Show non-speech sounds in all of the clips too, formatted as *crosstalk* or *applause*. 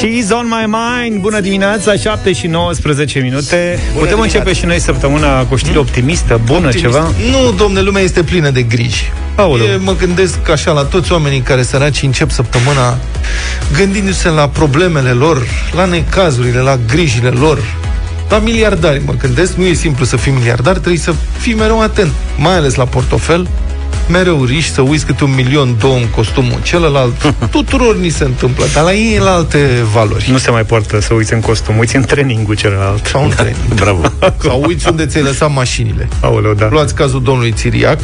She's on my mind Bună dimineața, 7 și 19 minute Bună Putem începe și noi săptămâna cu o știre optimistă, bună, Optimist. ceva? Nu, domne, lumea este plină de griji. Aoleu. E, mă gândesc așa la toți oamenii care săraci încep săptămâna gândindu-se la problemele lor, la necazurile, la grijile lor, la miliardari, mă gândesc. Nu e simplu să fii miliardar, trebuie să fii mereu atent, mai ales la portofel, mereu riști să uiți câte un milion, două în costumul celălalt. *laughs* Tuturor ni se întâmplă, dar la ei e la alte valori. Nu se mai poartă să uiți în costum, uiți în trainingul celălalt Sau un tren. Bravo. *laughs* Sau uiți unde ți-ai lăsat mașinile. Aoleu, da Luați cazul domnului Țiriac,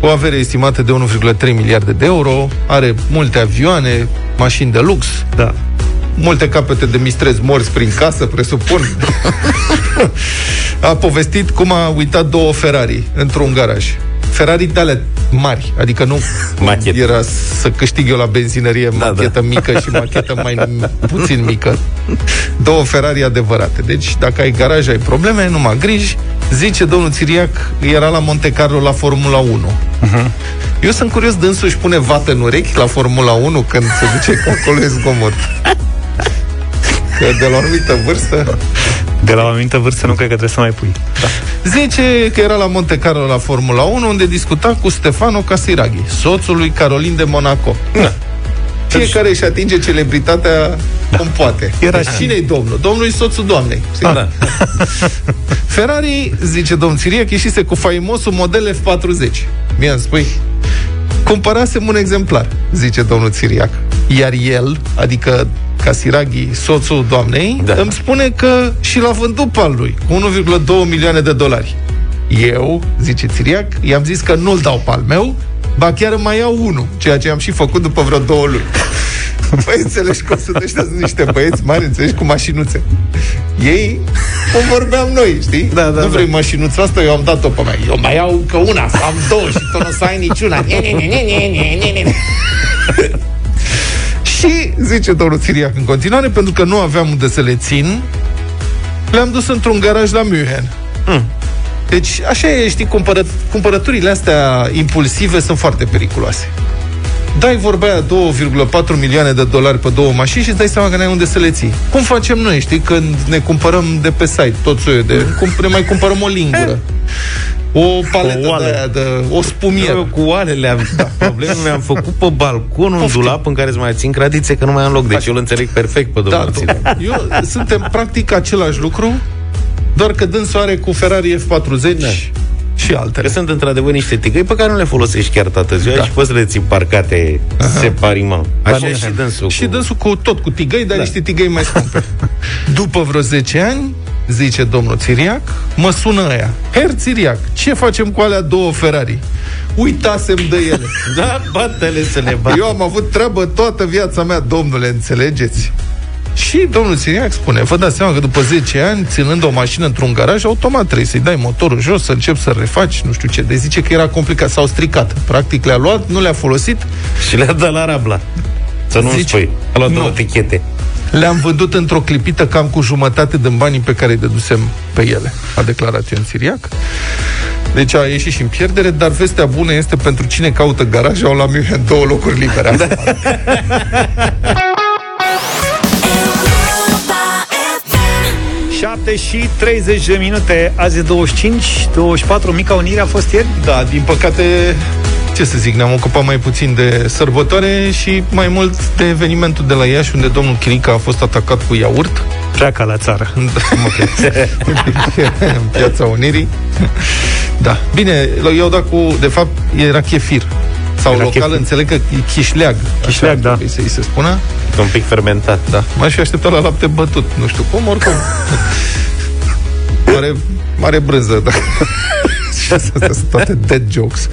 o avere estimată de 1,3 miliarde de euro, are multe avioane, mașini de lux, Da multe capete de mistrezi morți prin casă, presupun. *laughs* a povestit cum a uitat două Ferrari într-un garaj. Ferrari de alea mari, adică nu Machetă. era să câștig eu la benzinărie Da, machetă mică și machetă mai puțin mică. Două Ferrari adevărate. Deci dacă ai garaj, ai probleme, numai griji. Zice domnul Țiriac, era la Monte Carlo la Formula 1. Eu sunt curios, dânsul își pune vată în urechi la Formula 1 când se duce că acolo e zgomot. Că de la o anumită vârstă De la o anumită vârstă nu cred că trebuie să mai pui Zice că era la Monte Carlo la Formula 1 unde discuta cu Stefano Casiraghi, soțul lui Caroline de Monaco. Da. Fiecare își atinge celebritatea cum poate. Era deci și- cine-i domnul? Domnul e soțul doamnei. știi? Da. Ferrari, zice domnul Țiriac, ieșise cu faimosul model F40. Mie îmi spui, cumpărasem un exemplar, zice domnul Țiriac. Iar el, adică Casiraghi, soțul doamnei, Da. da. îmi spune că și l-a vândut pe al lui, cu 1,2 milioane de dolari. Eu, zice Țiriac, i-am zis că nu-l dau pe al meu, ba chiar îmi mai iau unul, ceea ce am și făcut după vreo două luni. Păi înțelegi cum sunt ăștia, sunt niște băieți mari, înțelegi, cu mașinuțe. Ei, cum vorbeam noi, știi? Da, da, nu vrei da. mașinuța asta, eu am dat-o pe mea. Eu mai iau încă una, să am două și tu nu o să ai niciuna. Nie, nie, nie, nie, nie, nie, nie, nie. Și, zice domnul Țiriac în continuare, pentru că nu aveam unde să le țin, le-am dus într-un garaj la München. Deci, așa e, știi, cumpără, cumpărăturile astea impulsive sunt foarte periculoase. Dai vorba aia 2,4 milioane de dolari pe două mașini și îți dai seama că n-ai unde să le ții. Cum facem noi, știi, când ne cumpărăm de pe site tot soiul de... Cum ne mai cumpărăm o lingură. O paletă O oală. de, aia de o spumieră. Eu cu oalele am da, probleme, mi-am făcut pe balcon un Poftim. dulap în care să mai țin cradițe că nu mai am loc. Deci eu îl înțeleg perfect pe Da, domnul Țiriac. eu, suntem practic același lucru, doar că dânsul are cu Ferrari F40 da. Și altele. Că sunt într-adevăr niște tigăi pe care nu le folosești chiar toată ziua Da. și poți să le ții parcate separiment. Așa Dar nu- și dânsul. Și cu... dânsul cu tot cu tigăi, dar da. niște tigăi mai scumpe. *laughs* După vreo 10 ani, zice domnul Țiriac, mă sună aia. Her Țiriac, ce facem cu alea două Ferrari? Uitasem de ele. *laughs* Da, bate-le să le bat. Eu am avut treabă toată viața mea, domnule, înțelegeți? Și domnul Țiriac spune, vă dați seama că după 10 ani, ținând o mașină într-un garaj, automat trebuie să-i dai motorul jos, să începi să refaci, nu știu ce. Deci zice că era complicat, s-au stricat. Practic le-a luat, nu le-a folosit, Și le-a dat la rabla. Să nu-mi Zici? spui. A luat Nu. două tichete. Le-am vândut într-o clipită cam cu jumătate din banii pe care îi dedusem pe ele, a declarat Ion Siriac. Deci a ieșit și în pierdere, dar vestea bună este pentru cine caută garaj, au la München două locuri libere. *laughs* *laughs* 7 și 30 de minute Azi e 25, 24 Mica Unire a fost ieri da, din păcate, ce să zic, ne-am ocupat mai puțin de sărbătoare și mai mult de evenimentul de la Iași, unde domnul Chirica a fost atacat cu iaurt Pleacă la țară *laughs* *laughs* în piața Unirii. Da. Bine, i-au dat cu, de fapt, era chefir. Sau Era local, chefir. înțeleg că e chișleag. Chișleag, Așa da. trebuie Să-i se spună. Un pic fermentat. Da. M-aș fi așteptat la lapte bătut. Nu știu cum, oricum. *laughs* Mare, mare brânză, da. *laughs* Și astea sunt toate dead jokes.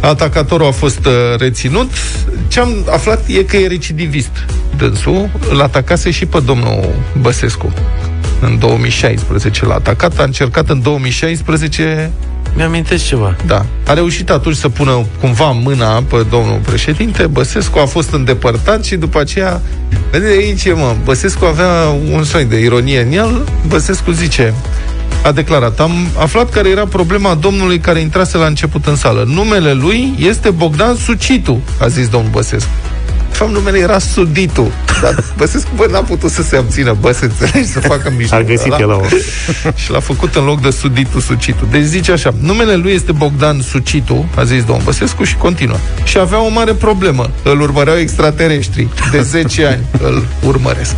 Atacatorul a fost uh, reținut. Ce am aflat e că e recidivist. Dânsul l atacase și pe domnul Băsescu. În 2016 l-a atacat, a încercat în 2016 Mi-amintesc ceva. da. A reușit atunci să pună cumva mâna pe domnul președinte, Băsescu a fost îndepărtat și după aceea, vedeți aici, mă, Băsescu avea un soi de ironie în el, Băsescu zice, a declarat, am aflat care era problema domnului care intrase la început în sală. Numele lui este Bogdan Sucitu, a zis domnul Băsescu. De fapt, numele era Suditu. Dar Băsescu, bă, n-a putut să se abțină, bă, să înțelegi, să facă *laughs* mișto. A găsit el o... *laughs* Și l-a făcut în loc de Suditu Sucitu. Deci zice așa, numele lui este Bogdan Sucitu, a zis domnul Băsescu și continuă. Și avea o mare problemă. Îl urmăreau extraterestri. De *laughs* 10 ani îl urmăresc.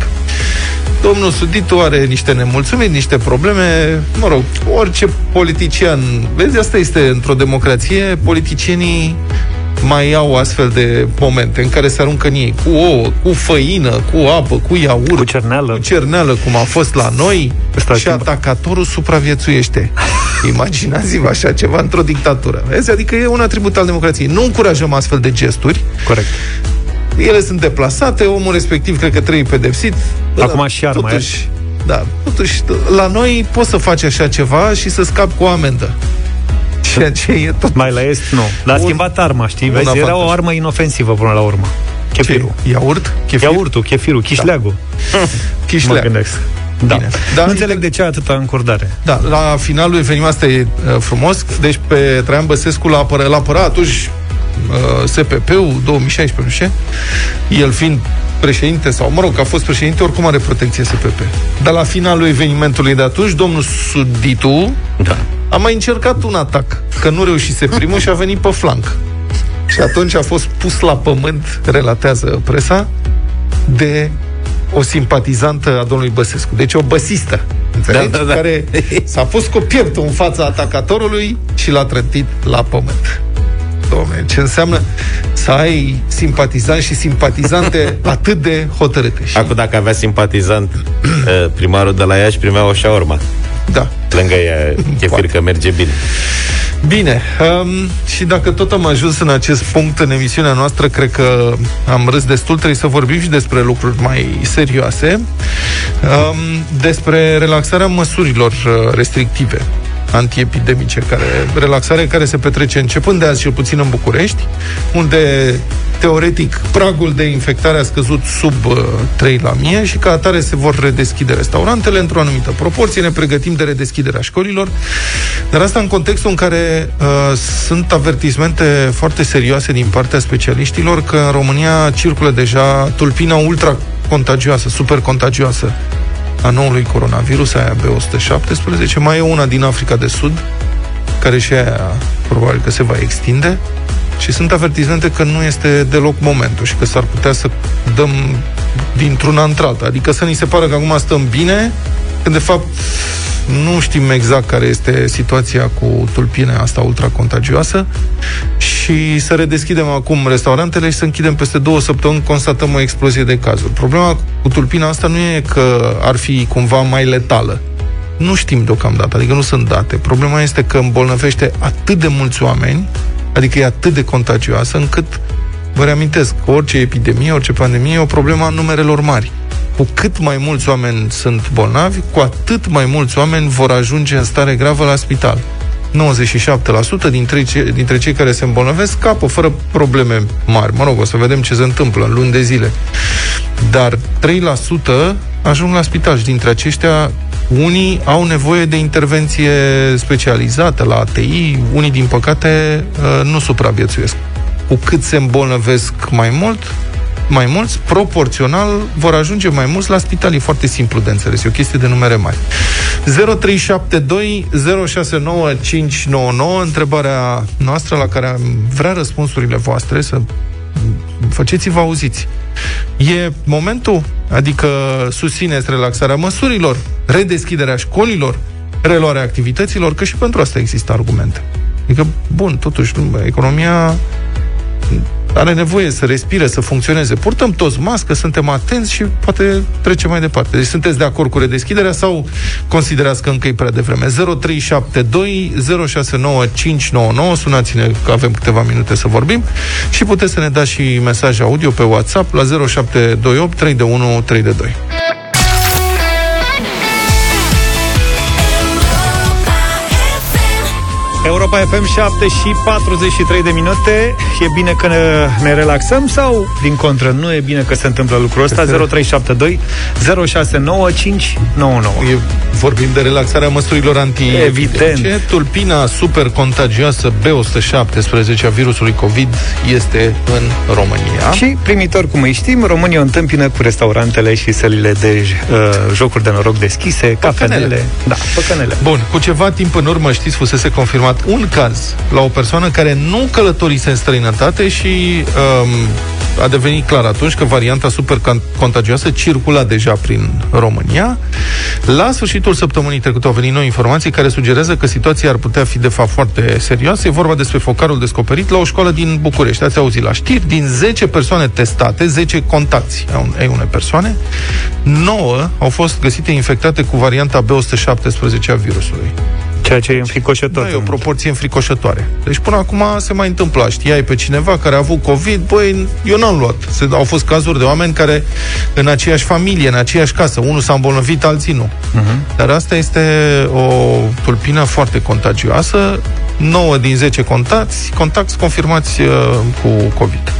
Domnul Suditu are niște nemulțumiri, niște probleme, mă rog, orice politician, vezi, asta este într-o democrație, politicienii mai au astfel de momente în care se aruncă în ei cu ouă, cu făină, cu apă, cu iaurt, Cu cerneală. cu cerneală, cum a fost la noi, Ăsta și timp. atacatorul supraviețuiește. *laughs* Imaginați-vă așa ceva într-o dictatură. Vezi? Adică e un atribut al democrației. Nu încurajăm astfel de gesturi. Corect. Ele sunt deplasate, omul respectiv cred că trebuie pedepsit. Acum Dar și arma totuși, da, totuși, la noi poți să faci așa ceva și să scapi cu o amendă. Ceea ce e tot Mai la est, nu. Dar a Un- schimbat arma, știi? un Vezi, era o avantaj. armă inofensivă până la urmă. Chefirul. ce? Iaurt? Chefir? Iaurtul, chefirul, *laughs* chișleagul. Mă Chișleag. gândesc. Da. Bine. Dar Dar nu înțeleg de ce atâta încordare. Da, la finalul evenimentului asta e uh, frumos. Deci pe Traian Băsescu l-a apărat, l-a apărat atunci uh, SPP-ul 2016, nu știu ce, el fiind președinte sau, mă rog, a fost președinte, oricum are protecție SPP. Dar la finalul evenimentului de atunci, domnul Suditu Da. A mai încercat un atac, că nu reușise primul și a venit pe flanc. Și atunci a fost pus la pământ, relatează presa, de o simpatizantă a domnului Băsescu. Deci o băsistă, înțelegi? Da, da, da. Care s-a pus cu pieptul în fața atacatorului și l-a trântit la pământ. Dom'le, ce înseamnă să ai simpatizanți și simpatizante *laughs* atât de hotărâte. Și, Acum dacă avea simpatizant *clears throat* eh, primarul de la Iași primea o șaorma. Da. Lângă ea, chefir Poate. că merge bine. Bine, um, și dacă tot am ajuns în acest punct în emisiunea noastră, cred că am râs destul, trebuie să vorbim și despre lucruri mai serioase, um, despre relaxarea măsurilor uh, restrictive antiepidemice, care, relaxare care se petrece începând de azi, cel puțin în București, unde teoretic pragul de infectare a scăzut sub uh, 3 la mie și ca atare se vor redeschide restaurantele într-o anumită proporție, ne pregătim de redeschiderea școlilor, dar asta în contextul în care uh, sunt avertismente foarte serioase din partea specialiștilor că în România circulă deja tulpina ultra contagioasă, super contagioasă a noului coronavirus, aia B117, mai e una din Africa de Sud, care și aia probabil că se va extinde și sunt avertizmente că nu este deloc momentul și că s-ar putea să dăm dintr-una într-alta. Adică să ni se pară că acum stăm bine, când de fapt nu știm exact care este situația cu tulpina asta ultracontagioasă și să redeschidem acum restaurantele și să închidem peste două săptămâni, constatăm o explozie de cazuri. Problema cu tulpina asta nu e că ar fi cumva mai letală. Nu știm deocamdată, adică nu sunt date. Problema este că îmbolnăvește atât de mulți oameni, adică e atât de contagioasă, încât, vă reamintesc, că orice epidemie, orice pandemie e o problemă a numerelor mari. Cu cât mai mulți oameni sunt bolnavi, cu atât mai mulți oameni vor ajunge în stare gravă la spital. 97% dintre cei, dintre cei care se îmbolnăvesc scapă fără probleme mari. Mă rog, o să vedem ce se întâmplă în luni de zile. Dar 3% ajung la spital și dintre aceștia unii au nevoie de intervenție specializată la ATI, unii, din păcate, uh, nu supraviețuiesc. Cu cât se îmbolnăvesc mai mult, mai mulți, proporțional, vor ajunge mai mulți la spital. E foarte simplu de înțeles. E o chestie de numere mari. 0372 069599 întrebarea noastră la care am vrea răspunsurile voastre să faceți-vă auziți. E momentul? Adică susțineți relaxarea măsurilor, redeschiderea școlilor, reluarea activităților, că și pentru asta există argumente. Adică, bun, totuși, nu, economia are nevoie să respire, să funcționeze. Purtăm toți mască, suntem atenți și poate trecem mai departe. Deci sunteți de acord cu redeschiderea sau considerați că încă e prea devreme? 0372 069599 Sunați-ne că avem câteva minute să vorbim și puteți să ne dați și mesaje audio pe WhatsApp la 0728 3 de 1 3 de 2. Europa FM 7 și 43 de minute. E bine că ne, ne relaxăm sau, din contră, nu e bine că se întâmplă lucrul ăsta? *laughs* 0372 069599 e, Vorbim de relaxarea măsurilor anti Evident. Tulpina super contagioasă B117 a virusului COVID este în România. Și primitor, cum îi știm, România o întâmpină cu restaurantele și sălile de uh, jocuri de noroc deschise, păcănele. cafenele. Da, păcănele. Bun, cu ceva timp în urmă, știți, fusese confirmat un caz la o persoană care nu călătorise în străinătate și um, a devenit clar atunci că varianta super contagioasă circula deja prin România. La sfârșitul săptămânii trecute au venit noi informații care sugerează că situația ar putea fi de fapt foarte serioasă. E vorba despre focarul descoperit la o școală din București. Ați auzit la știri, din 10 persoane testate, 10 contacti ai unei persoane, 9 au fost găsite infectate cu varianta B117 a virusului. Ceea ce e înfricoșător. Da, e o proporție înfricoșătoare. Deci până acum se mai întâmpla. Știai pe cineva care a avut COVID, băi, eu n-am luat. Se, au fost cazuri de oameni care în aceeași familie, în aceeași casă, unul s-a îmbolnăvit, alții nu. Uh-huh. Dar asta este o tulpină foarte contagioasă. 9 din 10 contacti, contacti confirmați uh, cu COVID.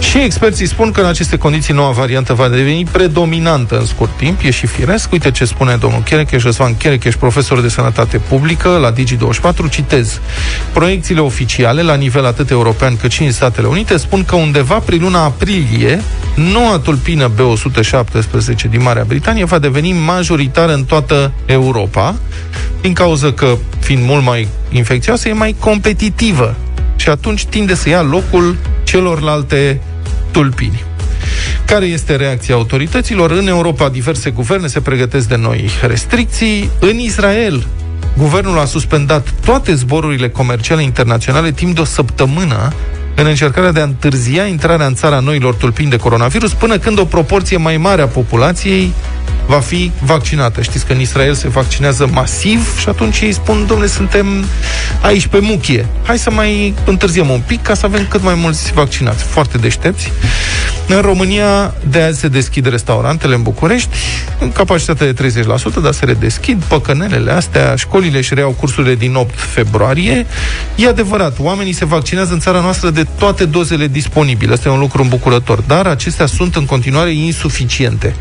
Și experții spun că în aceste condiții noua variantă va deveni predominantă în scurt timp, e și firesc. Uite ce spune domnul Cherecheș, Răzvan Cherecheș, profesor de sănătate publică la Digi24, citez. Proiecțiile oficiale, la nivel atât european cât și în Statele Unite, spun că undeva prin luna aprilie, noua tulpină B117 din Marea Britanie va deveni majoritară în toată Europa, din cauza că, fiind mult mai infecțioasă, e mai competitivă și atunci tinde să ia locul celorlalte tulpini. Care este reacția autorităților? În Europa, diverse guverne se pregătesc de noi restricții. În Israel, guvernul a suspendat toate zborurile comerciale internaționale timp de o săptămână în încercarea de a întârzia intrarea în țara noilor tulpini de coronavirus până când o proporție mai mare a populației va fi vaccinată. Știți că în Israel se vaccinează masiv și atunci ei spun, domnule, suntem aici pe muchie. Hai să mai întârziem un pic ca să avem cât mai mulți vaccinați. Foarte deștepți. În România de azi se deschid restaurantele în București, în capacitate de 30%, dar se redeschid păcănelele astea, școlile își reau cursurile din 8 februarie. E adevărat, oamenii se vaccinează în țara noastră de toate dozele disponibile. Asta e un lucru îmbucurător, dar acestea sunt în continuare insuficiente.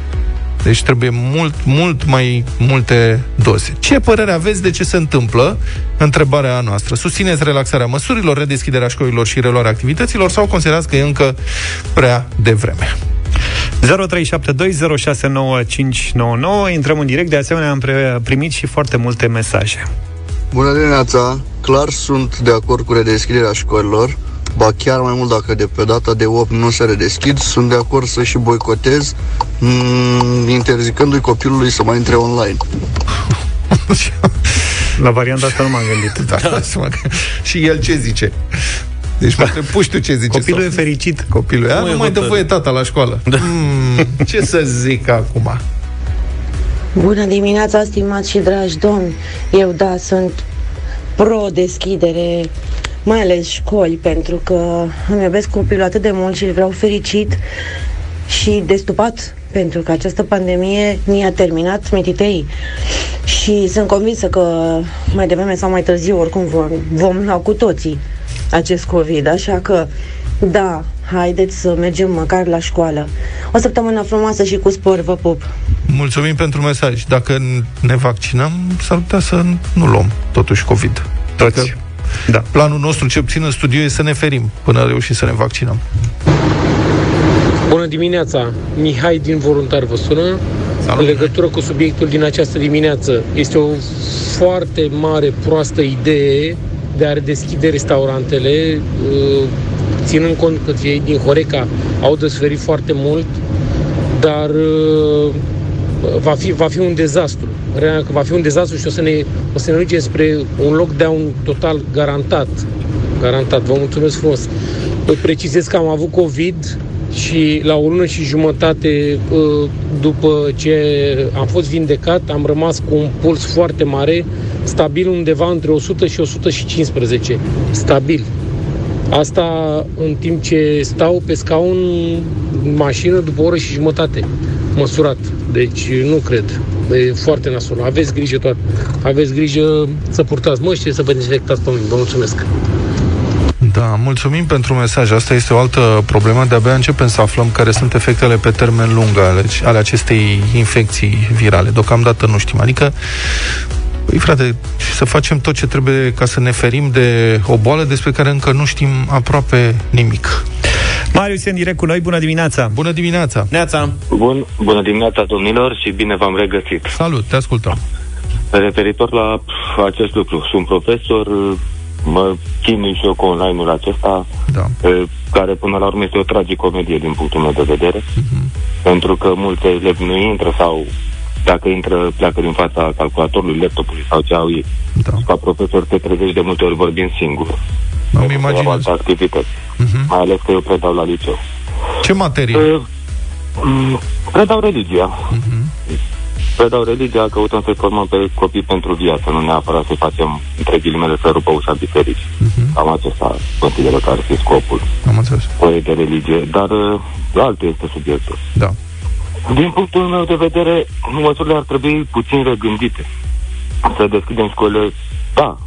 Deci trebuie mult, mult mai multe doze. Ce părere aveți de ce se întâmplă? Întrebarea noastră. Susțineți relaxarea măsurilor, redeschiderea școlilor și reluarea activităților sau considerați că e încă prea devreme? 0372069599 Intrăm în direct, de asemenea am primit și foarte multe mesaje. Bună dimineața! Clar sunt de acord cu redeschiderea școlilor ba chiar mai mult dacă de pe data de 8 nu se redeschid, sunt de acord să și boicotez, mm, interzicându-i copilului să mai intre online. *laughs* La varianta asta nu m-am gândit. Da, da. și el ce zice? Deci mă întreb, puși tu ce zice. Copilul sau? e fericit. Copilul e, nu mai dă voie tata la școală. Da. Mm, ce să zic acum? Bună dimineața, stimați și dragi domni. Eu, da, sunt pro-deschidere mai ales școli, pentru că îmi iubesc copilul atât de mult și îl vreau fericit și destupat, pentru că această pandemie ni-a terminat mititei. Și sunt convinsă că mai devreme sau mai târziu, oricum vom, vom lua cu toții acest COVID, așa că da, haideți să mergem măcar la școală. O săptămână frumoasă și cu spor, vă pup! Mulțumim pentru mesaj. Dacă ne vaccinăm, s-ar putea să nu luăm totuși COVID. Toți. Dacă da. Planul nostru, ce puțin în studio, e să ne ferim până reușim să ne vaccinăm. Bună dimineața! Mihai din Voluntar vă sună. Salut. În legătură cu subiectul din această dimineață, este o foarte mare proastă idee de a redeschide restaurantele, uh, ținând cont că cei din Horeca au desferit foarte mult, dar uh, va fi, va fi un dezastru. Că va fi un dezastru și o să ne, o să ne ducem spre un loc de un total garantat. Garantat. Vă mulțumesc frumos. Precizez că am avut COVID și la o lună și jumătate ă, după ce am fost vindecat, am rămas cu un puls foarte mare, stabil undeva între 100 și 115. Stabil. Asta în timp ce stau pe scaun în mașină după o oră și jumătate, măsurat. Deci nu cred. E foarte nasol. Aveți grijă toată. Aveți grijă să purtați măști, să vă dezinfectați pe mâini. Vă mulțumesc. Da, mulțumim pentru mesaj. Asta este o altă problemă. De-abia începem să aflăm care sunt efectele pe termen lung ale, ale acestei infecții virale. Deocamdată nu știm. Adică Păi, frate, să facem tot ce trebuie ca să ne ferim de o boală despre care încă nu știm aproape nimic. Marius e în direct cu noi, bună dimineața! Bună dimineața! Neața! Bun, bună dimineața, domnilor, și bine v-am regăsit. Salut, te ascultăm! Referitor la acest lucru, sunt profesor, mă chinui și eu cu online-ul acesta, Da. eh, care până la urmă este o tragicomedie din punctul meu de vedere, Mhm. pentru că mulți elevi nu intră sau dacă intră, pleacă din fața calculatorului, laptopului sau ce au ei. Da. Ca profesor te trezești de multe ori vorbind singur. Îmi Pentru că au imaginez. alte activități. Mhm. Mai ales că eu predau la liceu. Ce materie? Eh, mm, Predau religia. Mhm. Predau religia, căutăm să-i formăm pe copii pentru viață, nu neapărat să facem, între ghilimele, să rupă ușa bisericii. Mhm. Cam acesta consideră că ar fi scopul Am înțeles. foii de religie, dar uh, altul este subiectul. Da. Din punctul meu de vedere, măsurile ar trebui puțin regândite. Să deschidem școlile, da,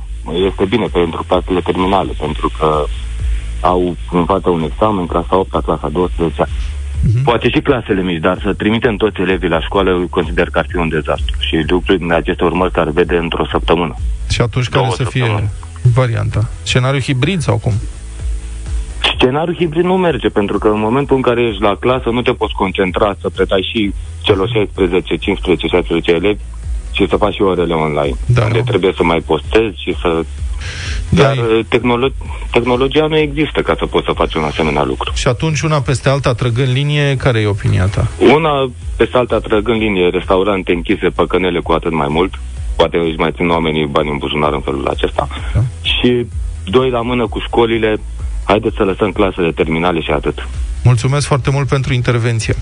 este bine pentru clasele terminale, pentru că au în față un examen, clasa 8 clasa 12 Mhm. Poate și clasele mici, dar să trimitem toți elevii la școală, eu consider că ar fi un dezastru. Și lucruri din aceste urmări s-ar vede într-o săptămână. Și atunci care Două să fie săptămâni. varianta? Scenariu hibrid sau cum? Scenariul hibrid nu merge, pentru că în momentul în care ești la clasă nu te poți concentra să predai și celor 16, 15, 16 elevi și să faci și orele online. Da, unde nu. trebuie să mai postezi și să... Da, Dar e- uh, tehnolo- tehnologia nu există ca să poți să faci un asemenea lucru. Și atunci una peste alta trăgând linie, care e opinia ta? Una pe alta trăgând linie, restaurante închise, păcănele cu atât mai mult. Poate își mai țin oamenii bani în buzunar în felul acesta. Da. Și doi la mână cu școlile, haideți să lăsăm clasele terminale și atât. Mulțumesc foarte mult pentru intervenție.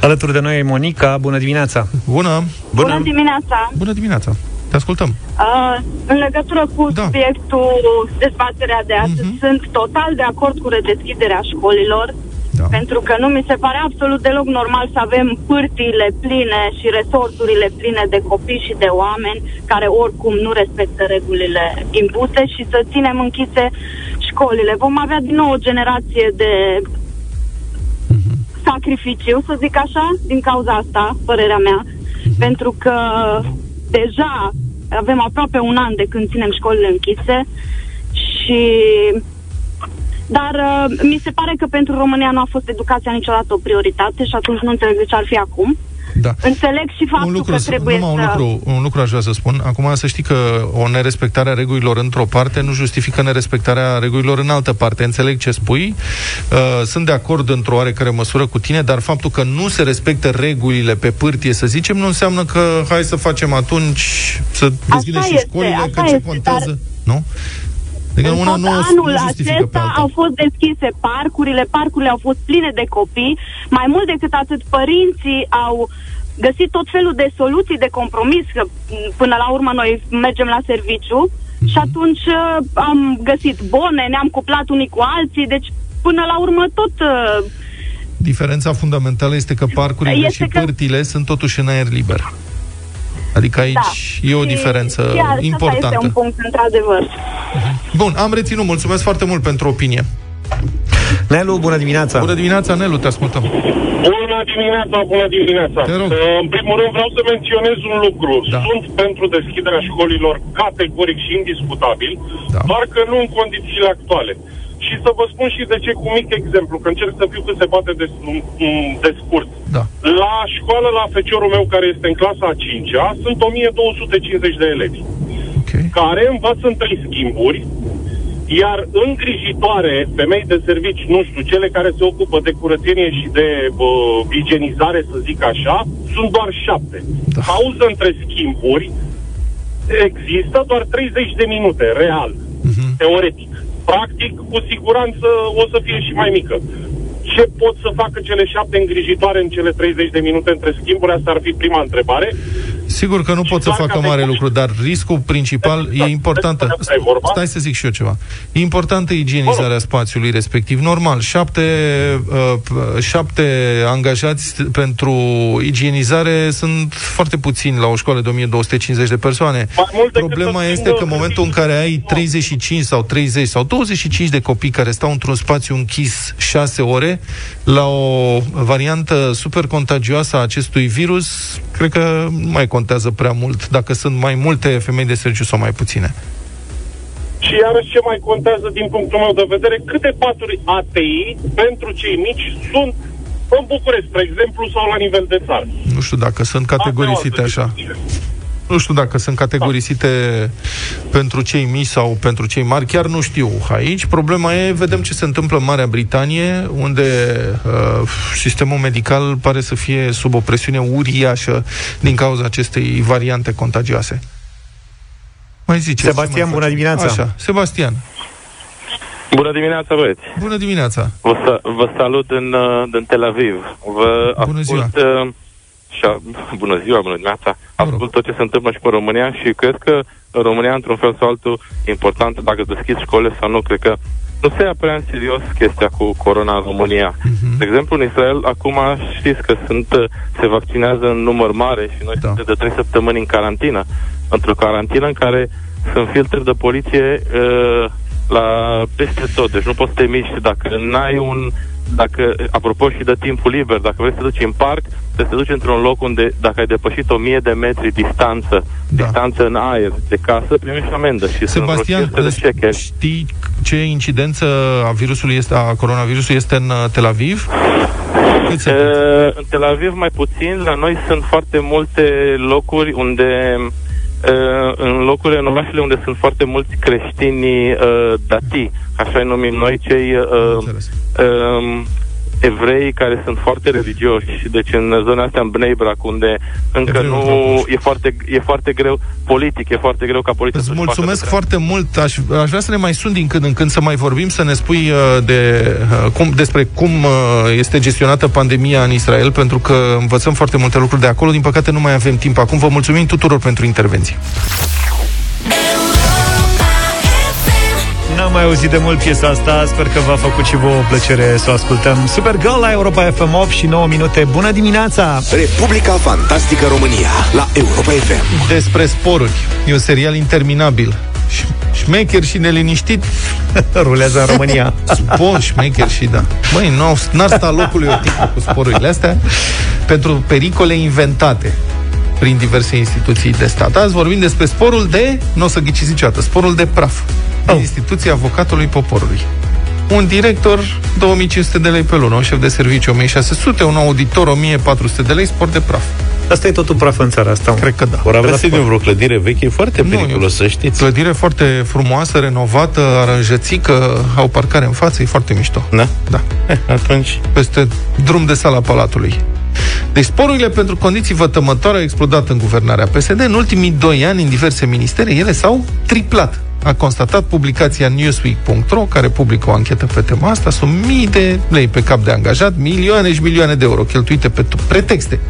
Alături de noi e Monica, bună dimineața! Bună! Bună dimineața! Bună dimineața! Te ascultăm. Uh, în legătură cu Da. subiectul dezbaterea de astăzi, Mhm. sunt total de acord cu redeschiderea școlilor, Da. pentru că nu mi se pare absolut deloc normal să avem pârtiile pline și resorturile pline de copii și de oameni care oricum nu respectă regulile impuse și să ținem închise școlile. Vom avea din nou o generație de sacrificiu, să zic așa, din cauza asta, părerea mea, pentru că deja avem aproape un an de când ținem școlile închise și dar uh, mi se pare că pentru România nu a fost educația niciodată o prioritate și atunci nu înțeleg de ce ar fi acum. Da. Înțeleg și faptul un lucru, că trebuie numai un să... lucru, un lucru aș vrea să spun. Acum să știi că o nerespectare a regulilor într-o parte nu justifică nerespectarea regulilor în altă parte. Înțeleg ce spui. Uh, sunt de acord într-o oarecare măsură cu tine, dar faptul că nu se respectă regulile pe pârtie, să zicem, nu înseamnă că hai să facem atunci să deschidem și este, școlile, asta că ce este, contează. Nu? Adică În una tot nu, anul nu justifică pe acesta alta. au fost deschise parcurile, parcurile au fost pline de copii. Mai mult decât atât, părinții au găsit tot felul de soluții de compromis, că m, până la urmă noi mergem la serviciu Mhm. și atunci uh, am găsit bone, ne-am cuplat unii cu alții, deci până la urmă tot uh, Diferența fundamentală este că parcurile Este și că- pârtile sunt totuși în aer liber. Adică aici da. e o Și diferență chiar Asta importantă. este un punct, într-adevăr. Bun, am reținut. Mulțumesc foarte mult pentru opinie. Nelu, bună dimineața! Bună dimineața, Nelu, te ascultăm. Bună dimineața, bună dimineața. Te rog. Uh, În primul rând vreau să menționez un lucru. Da. Sunt pentru deschiderea școlilor categoric și indiscutabil, Da. doar că nu în condițiile actuale. Și să vă spun și de ce cu mic exemplu, că încerc să fiu cât se poate de, m- de scurt. Da. La școală, la feciorul meu care este în clasa a 5-a, sunt 1250 de elevi Ok. care învață în trei schimburi, iar îngrijitoare, femei de servici, nu știu, cele care se ocupă de curățenie și de uh, igienizare, să zic așa, sunt doar șapte. Da. Pauză între schimburi există doar 30 de minute, real, Mhm. teoretic. Practic, cu siguranță o să fie și mai mică. Ce pot să facă cele șapte îngrijitoare în cele 30 de minute între schimburi? Asta ar fi prima întrebare. Sigur că nu pot să facă mare lucru, dar riscul principal e important. Stai să zic și eu ceva. E importantă igienizarea spațiului respectiv. Normal, șapte, uh, șapte angajați pentru igienizare sunt foarte puțini la o școală de 1250 de persoane. Problema este că în momentul în care ai 35 sau 30 sau 25 de copii care stau într-un spațiu închis 6 ore, la o variantă super contagioasă a acestui virus, cred că nu mai contează prea mult dacă sunt mai multe femei de serviciu sau mai puține. Și iarăși ce mai contează din punctul meu de vedere, câte paturi ATI pentru cei mici sunt în București, spre exemplu, sau la nivel de țară. Nu știu dacă sunt categorisite așa. Nu știu dacă sunt categorisite pentru cei mici sau pentru cei mari, chiar nu știu aici. Problema e, vedem ce se întâmplă în Marea Britanie, unde uh, sistemul medical pare să fie sub o presiune uriașă din cauza acestei variante contagioase. Mai zice. Sebastian, mai bună dimineața. Așa, Sebastian. Bună dimineața, băieți! Bună dimineața! Vă, sa- vă salut în, uh, din Tel Aviv. Vă Bună ascult, ziua. Uh, Și a, *laughs* bună ziua, bună dimineața! Ascult tot ce se întâmplă și pe România și cred că în România, într-un fel sau altul, e important dacă deschizi școle sau nu. Cred că nu se ia prea în serios chestia cu corona în România. De exemplu, în Israel, acum știți că sunt, uh, se vaccinează în număr mare și noi suntem de 3 săptămâni în carantină. Într-o carantină în care sunt filtre de poliție uh, la peste tot. Deci nu poți să te miști dacă n-ai un dacă, apropo și de timpul liber, dacă vrei să te duci în parc, să te duci într-un loc unde, dacă ai depășit 1000 de metri distanță, da. distanță în aer de casă, primești amendă și sunt vreo Sebastian, 500 de șecheri. știi ce incidență a virusului este, a coronavirusului este în uh, Tel Aviv? Cât se Uh, în Tel Aviv mai puțin, la noi sunt foarte multe locuri unde uh, în locurile, în orașele unde sunt foarte mulți creștini uh, dati, așa îi numim noi, cei uh, uh, evrei care sunt foarte religioși, deci în zona astea, în Bnei Brak, unde încă Evrei nu e foarte, e foarte greu politic, e foarte greu ca poliția Îți să-și facă mulțumesc de foarte mult. Aș, aș vrea să ne mai sun din când în când să mai vorbim, să ne spui uh, de, uh, cum, despre cum uh, este gestionată pandemia în Israel, pentru că învățăm foarte multe lucruri de acolo. Din păcate nu mai avem timp acum. Vă mulțumim tuturor pentru intervenție. N-am mai auzit de mult piesa asta Sper că v-a făcut și vouă plăcere să o ascultăm Supergirl la Europa FM 8 și 9 minute Bună dimineața! Republica Fantastică România la Europa FM. Despre sporuri. E un serial interminabil. Ș- Șmecher și neliniștit *laughs* Rulează în România *laughs* Spor, șmecher și da Măi, nu, au- n-ar sta locului o tipă cu sporurile astea Pentru pericole inventate prin diverse instituții de stat. Azi vorbim despre sporul de, nu o să ghiciți niciodată, sporul de praf din Oh. instituția avocatului poporului. Un director, 2500 de lei pe lună, un șef de serviciu, 1600, un auditor, 1400 de lei, sport de praf. Asta e totul praf în țara asta Cred că da. Ori De avea la să sport. vreo clădire veche, e foarte Nu, periculos, să știți. Clădire foarte frumoasă, renovată, aranjățică, au parcare în față, e foarte mișto. Da? Da. Eh, atunci... peste drum de sala Palatului. Deci sporurile pentru condiții vătămătoare au explodat în guvernarea PSD. În ultimii doi ani, în diverse ministere, ele s-au triplat. A constatat publicația Newsweek.ro, care publică o anchetă pe tema asta. Sunt mii de lei pe cap de angajat, milioane și milioane de euro cheltuite pe t- pretexte.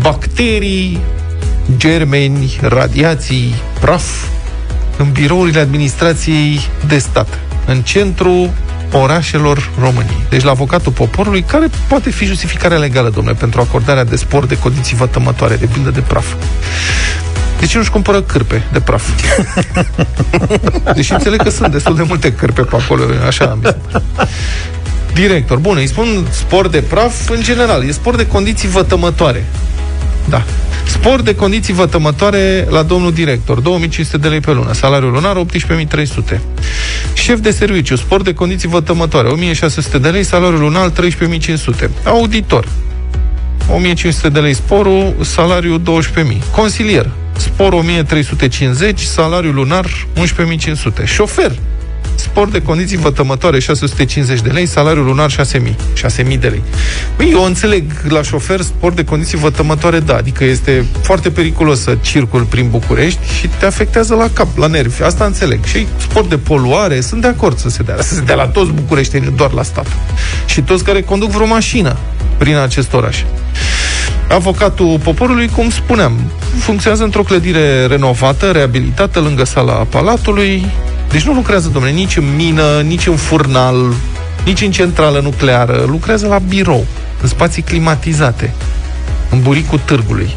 Bacterii, germeni, radiații, praf, în birourile administrației de stat, în centrul orașelor României. Deci la avocatul poporului, care poate fi justificarea legală, domnule, pentru acordarea de spor de condiții vătămătoare, de pildă de praf. De ce nu-și cumpără cârpe de praf? *laughs* Deși înțeleg că sunt destul de multe cârpe pe acolo, așa mi se pare. Director. Bun, îi spun spor de praf în general. E spor de condiții vătămătoare. Da. Spor de condiții vătămătoare la domnul director, 2500 de lei pe lună, salariul lunar 18300. Șef de serviciu, spor de condiții vătămătoare, 1600 de lei, salariul lunar 13500. Auditor, 1500 de lei sporul, salariul 12.000. Consilier, spor 1350, salariul lunar 11.500. Șofer, spor de condiții vătămătoare 650 de lei, salariul lunar 6.000. 6.000 de lei. Păi, eu înțeleg la șofer spor de condiții vătămătoare, da, adică este foarte periculos să circul prin București și te afectează la cap, la nervi. Asta înțeleg. Și spor de poluare, sunt de acord să se dea. Să se dea la toți bucureștenii, doar la stat. Și toți care conduc vreo mașină prin acest oraș. avocatul poporului, cum spuneam, funcționează într-o clădire renovată, reabilitată, lângă sala Palatului. Deci nu lucrează, domnule, nici în mină, nici în furnal, nici în centrală nucleară. Lucrează la birou, în spații climatizate, în buricul târgului.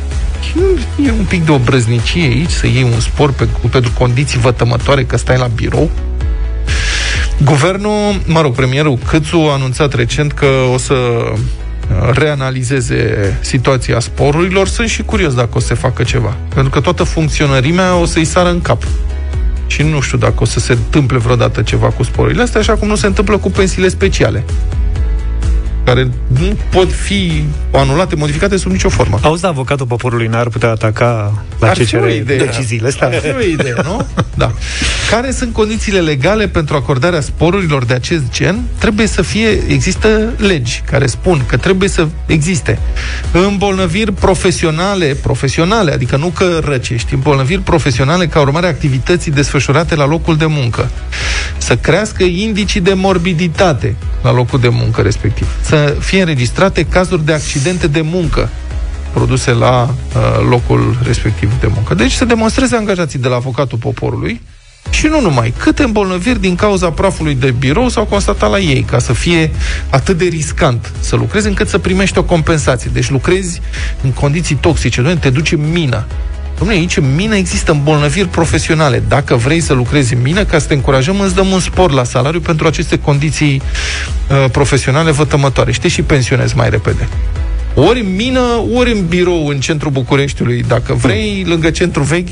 E un pic de obrăznicie aici să iei un spor pe, pentru condiții vătămătoare că stai la birou. Guvernul, mă rog, premierul Câțu a anunțat recent că o să reanalizeze situația sporurilor. Sunt și curios dacă o să se facă ceva. Pentru că toată funcționărimea o să-i sară în cap. Și nu știu dacă o să se întâmple vreodată ceva cu sporurile astea, așa cum nu se întâmplă cu pensiile speciale care nu pot fi anulate, modificate sub nicio formă. Auzi, avocatul poporului n-ar putea ataca la Ar ce fi o cere idee. deciziile astea? Ar fi o idee, nu? *laughs* Da. Care sunt condițiile legale pentru acordarea sporurilor de acest gen? Trebuie să fie, există legi care spun că trebuie să existe îmbolnăviri profesionale, profesionale, adică nu că răcești, îmbolnăviri profesionale ca urmare a activității desfășurate la locul de muncă. Să crească indicii de morbiditate la locul de muncă respectiv. Să fie înregistrate cazuri de accidente de muncă produse la uh, locul respectiv de muncă. Deci să demonstreze angajații de la avocatul poporului și nu numai, câte îmbolnăviri din cauza prafului de birou s-au constatat la ei, ca să fie atât de riscant să lucrezi încât să primești o compensație. Deci lucrezi în condiții toxice, nu? te duci în mină. Dom'le, aici în mină există îmbolnăviri profesionale. Dacă vrei să lucrezi în mină, ca să te încurajăm, îți dăm un spor la salariu pentru aceste condiții uh, profesionale vătămătoare și te și pensionezi mai repede. Ori în mină, ori în birou în centrul Bucureștiului, dacă vrei, lângă centru vechi,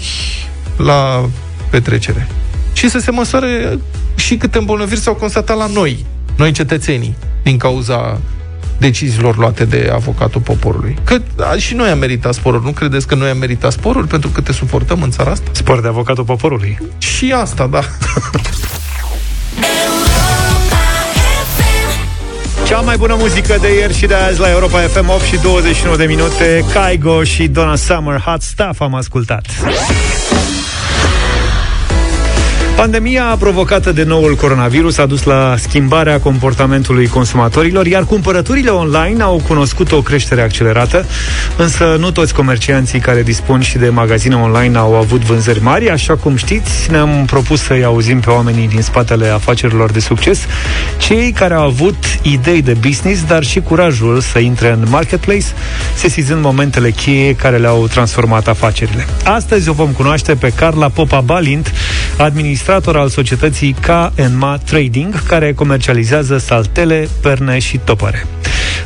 la petrecere. Și să se măsoare și câte îmbolnăviri s-au constatat la noi, noi cetățenii, din cauza deciziilor luate de avocatul poporului. Că a, și noi am meritat sporuri. Nu credeți că noi am meritat sporuri pentru că te suportăm în țara asta? Spor de avocatul poporului. Și asta, da. Cea mai bună muzică de ieri și de azi la Europa FM 8 și 29 de minute Kaigo și Donna Summer Hot Stuff am ascultat Pandemia provocată de noul coronavirus a dus la schimbarea comportamentului consumatorilor, iar cumpărăturile online au cunoscut o creștere accelerată, însă nu toți comercianții care dispun și de magazine online au avut vânzări mari, așa cum știți, ne-am propus să-i auzim pe oamenii din spatele afacerilor de succes, cei care au avut idei de business, dar și curajul să intre în marketplace, sesizând momentele cheie care le-au transformat afacerile. Astăzi o vom cunoaște pe Carla Popa Balint, administrator al societății KNMA Trading, care comercializează saltele, perne și topăre.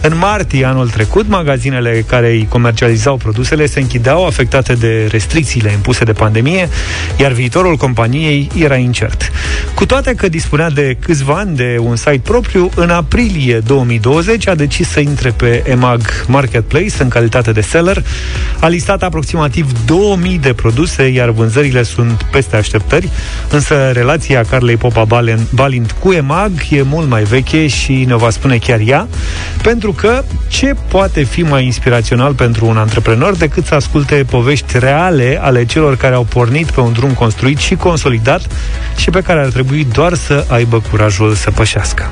În martie anul trecut, magazinele care îi comercializau produsele se închideau afectate de restricțiile impuse de pandemie, iar viitorul companiei era incert. Cu toate că dispunea de câțiva ani de un site propriu, în aprilie 2020 a decis să intre pe EMAG Marketplace în calitate de seller. A listat aproximativ 2000 de produse, iar vânzările sunt peste așteptări, însă relația Carlei Popa Balint cu EMAG e mult mai veche și ne va spune chiar ea, pentru că ce poate fi mai inspirațional pentru un antreprenor decât să asculte povești reale ale celor care au pornit pe un drum construit și consolidat și pe care ar trebui doar să aibă curajul să pășească.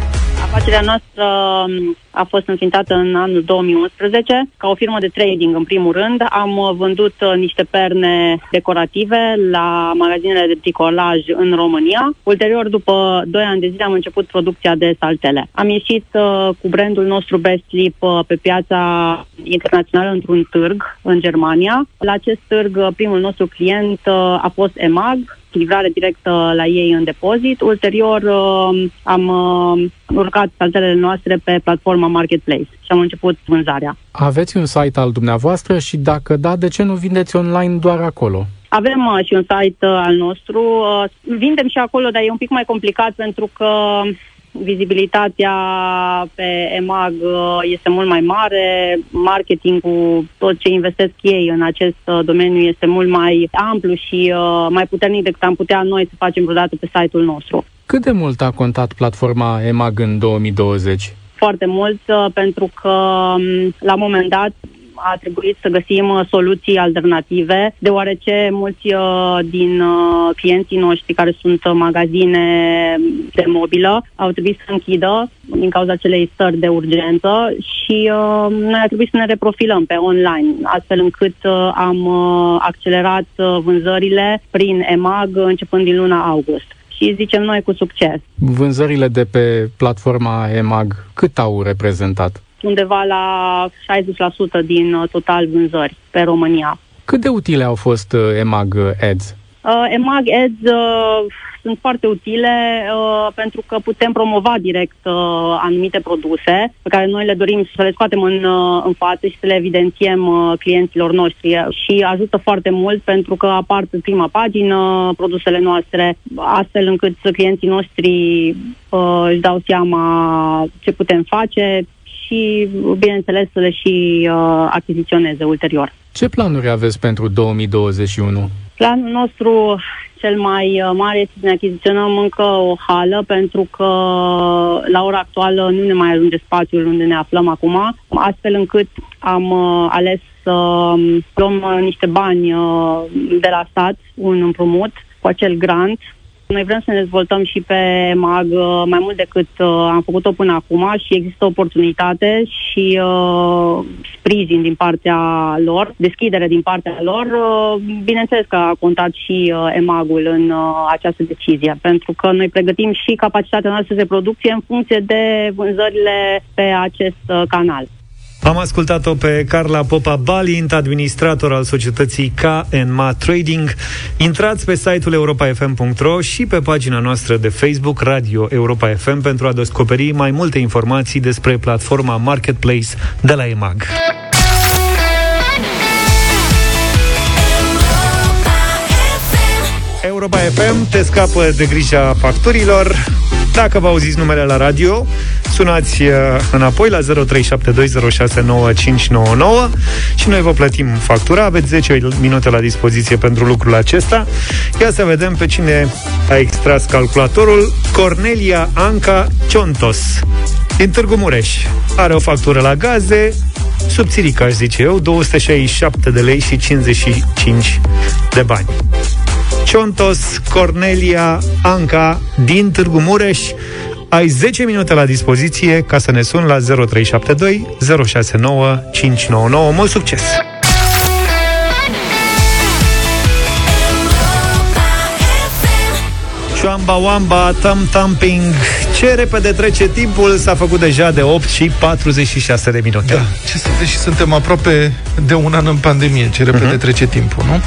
Afacerea noastră um, a fost înființată în anul 2011 ca o firmă de trading în primul rând. Am uh, vândut uh, niște perne decorative la magazinele de bricolaj în România. Ulterior, după 2 ani de zile, am început producția de saltele. Am ieșit uh, cu brandul nostru Best Sleep uh, pe piața internațională într-un târg în Germania. La acest târg, uh, primul nostru client uh, a fost EMAG, livrare directă la ei în depozit. Ulterior uh, am uh, urcat saltelele noastre pe platforma Marketplace și am început vânzarea. Aveți un site al dumneavoastră și dacă da, de ce nu vindeți online doar acolo? Avem uh, și un site uh, al nostru. Uh, vindem și acolo, dar e un pic mai complicat pentru că vizibilitatea pe EMAG uh, este mult mai mare, marketingul, tot ce investesc ei în acest uh, domeniu este mult mai amplu și uh, mai puternic decât am putea noi să facem vreodată pe site-ul nostru. Cât de mult a contat platforma EMAG în 2020? Foarte mult, uh, pentru că um, la un moment dat a trebuit să găsim uh, soluții alternative, deoarece mulți uh, din uh, clienții noștri care sunt uh, magazine de mobilă au trebuit să închidă din cauza acelei stări de urgență și uh, noi a trebuit să ne reprofilăm pe online, astfel încât uh, am uh, accelerat uh, vânzările prin EMAG începând din luna august și zicem noi cu succes. Vânzările de pe platforma EMAG cât au reprezentat? Undeva la 60% din uh, total vânzări pe România. Cât de utile au fost uh, EMAG Ads? Uh, EMAG Ads uh, sunt foarte utile uh, pentru că putem promova direct uh, anumite produse pe care noi le dorim să le scoatem în, uh, în față și să le evidențiem uh, clienților noștri și ajută foarte mult pentru că apar pe prima pagină produsele noastre astfel încât clienții noștri uh, își dau seama ce putem face și, bineînțeles, să le și uh, achiziționeze ulterior. Ce planuri aveți pentru 2021? Planul nostru cel mai uh, mare este să ne achiziționăm încă o hală, pentru că la ora actuală nu ne mai ajunge spațiul unde ne aflăm acum, astfel încât am uh, ales să um, luăm uh, niște bani uh, de la stat, un împrumut cu acel grant noi vrem să ne dezvoltăm și pe MAG uh, mai mult decât uh, am făcut-o până acum și există oportunitate și uh, sprijin din partea lor, deschidere din partea lor. Uh, bineînțeles că a contat și uh, EMAG-ul în uh, această decizie, pentru că noi pregătim și capacitatea noastră de producție în funcție de vânzările pe acest uh, canal. Am ascultat-o pe Carla Popa Balint, administrator al societății KNMA Trading. Intrați pe site-ul europa.fm.ro și pe pagina noastră de Facebook Radio Europa FM pentru a descoperi mai multe informații despre platforma Marketplace de la EMAG. Europa FM te scapă de grija facturilor. Dacă vă auziți numele la radio, sunați uh, înapoi la 0372069599 și noi vă plătim factura. Aveți 10 minute la dispoziție pentru lucrul acesta. Ia să vedem pe cine a extras calculatorul. Cornelia Anca Ciontos din Târgu Mureș. Are o factură la gaze, subțirică, aș zice eu, 267 de lei și 55 de bani. Ciontos, Cornelia, Anca din Târgu Mureș. Ai 10 minute la dispoziție ca să ne suni la 0372 069 599. Mult succes! Chuamba Wamba, Tam Tamping Ce repede trece timpul S-a făcut deja de 8 și 46 de minute Da, ce să vezi, și suntem aproape de un an în pandemie Ce repede uh-huh. trece timpul, nu?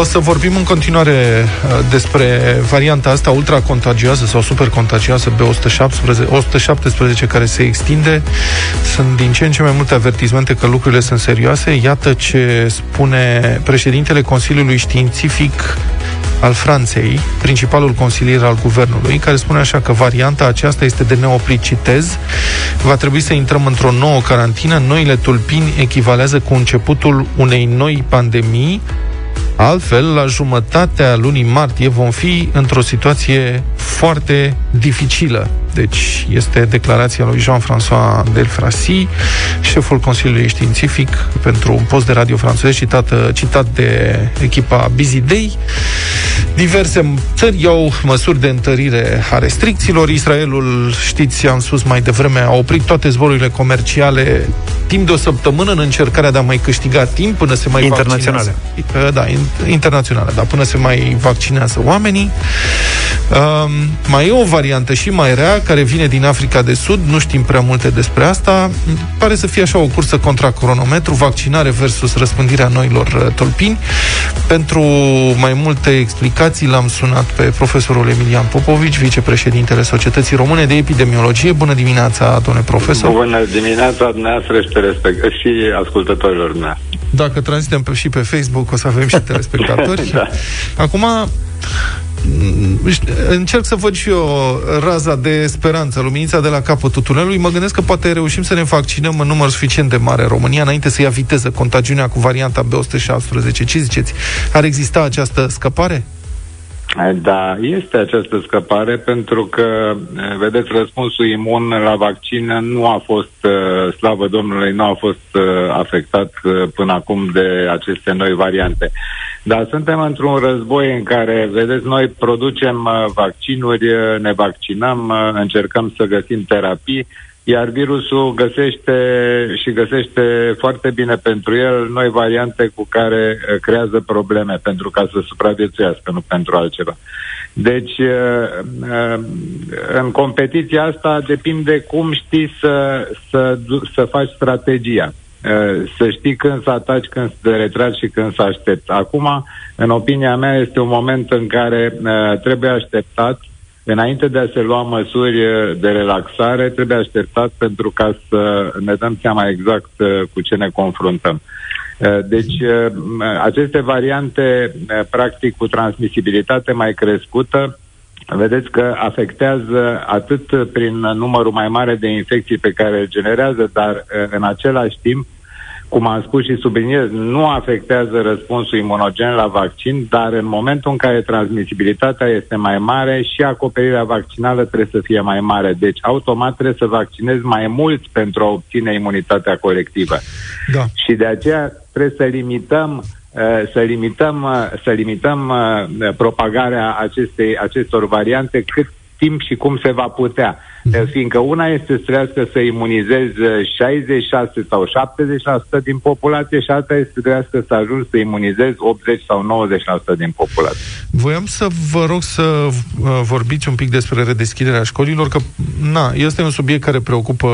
O să vorbim în continuare uh, despre varianta asta ultracontagioasă sau supercontagioasă B117, 117 care se extinde. Sunt din ce în ce mai multe avertizmente că lucrurile sunt serioase. Iată ce spune președintele Consiliului Științific al Franței, principalul consilier al guvernului, care spune așa că varianta aceasta este de neoprit, citez, va trebui să intrăm într-o nouă carantină, noile tulpini echivalează cu începutul unei noi pandemii, Altfel, la jumătatea lunii martie vom fi într-o situație foarte dificilă. Deci este declarația lui Jean-François Delfrasi, șeful Consiliului Științific pentru un post de radio francez citat, citat de echipa Busy Day. Diverse țări iau măsuri de întărire a restricțiilor. Israelul, știți, am spus mai devreme, a oprit toate zborurile comerciale timp de o săptămână în încercarea de a mai câștiga timp până se mai Internaționale. Vaccinează. Da, internaționale, dar până se mai vaccinează oamenii. Um, mai e o variantă și mai rea care vine din Africa de Sud, nu știm prea multe despre asta. Pare să fie așa o cursă contra cronometru, vaccinare versus răspândirea noilor uh, tolpini. Pentru mai multe explicații l-am sunat pe profesorul Emilian Popovici, vicepreședintele Societății Române de Epidemiologie. Bună dimineața, domnule profesor! Bună dimineața dumneavoastră și, pe respect- și ascultătorilor dumneavoastră! Dacă transmitem și pe Facebook, o să avem și *laughs* telespectatori. da. Acum, încerc să văd și eu raza de speranță, luminița de la capătul tunelului. Mă gândesc că poate reușim să ne vaccinăm în număr suficient de mare în România înainte să ia viteză contagiunea cu varianta B117. Ce ziceți? Ar exista această scăpare? Da, este această scăpare pentru că, vedeți, răspunsul imun la vaccin nu a fost, slavă Domnului, nu a fost afectat până acum de aceste noi variante. Dar suntem într-un război în care, vedeți, noi producem vaccinuri, ne vaccinăm, încercăm să găsim terapii, iar virusul găsește și găsește foarte bine pentru el noi variante cu care uh, creează probleme pentru ca să supraviețuiască, nu pentru altceva. Deci, uh, uh, în competiția asta depinde cum știi să, să, să faci strategia. Să știi când să ataci, când să te retragi și când să aștepți. Acum, în opinia mea, este un moment în care trebuie așteptat înainte de a se lua măsuri de relaxare, trebuie așteptat pentru ca să ne dăm seama exact uh, cu ce ne confruntăm. Uh, deci, uh, aceste variante, practic, cu transmisibilitate mai crescută, vedeți că afectează atât prin numărul mai mare de infecții pe care le generează, dar în același timp cum am spus și subliniez, nu afectează răspunsul imunogen la vaccin, dar în momentul în care transmisibilitatea este mai mare și acoperirea vaccinală trebuie să fie mai mare. Deci, automat trebuie să vaccinezi mai mult pentru a obține imunitatea colectivă. Da. Și de aceea trebuie să limităm uh, să limităm, uh, să limităm uh, propagarea acestei, acestor variante cât timp și cum se va putea. Mm-hmm. Fiindcă una este să trească să imunizezi 66 sau 70% din populație și alta este să trească să ajungi să imunizezi 80 sau 90% din populație. Voiam să vă rog să uh, vorbiți un pic despre redeschiderea școlilor, că na, este un subiect care preocupă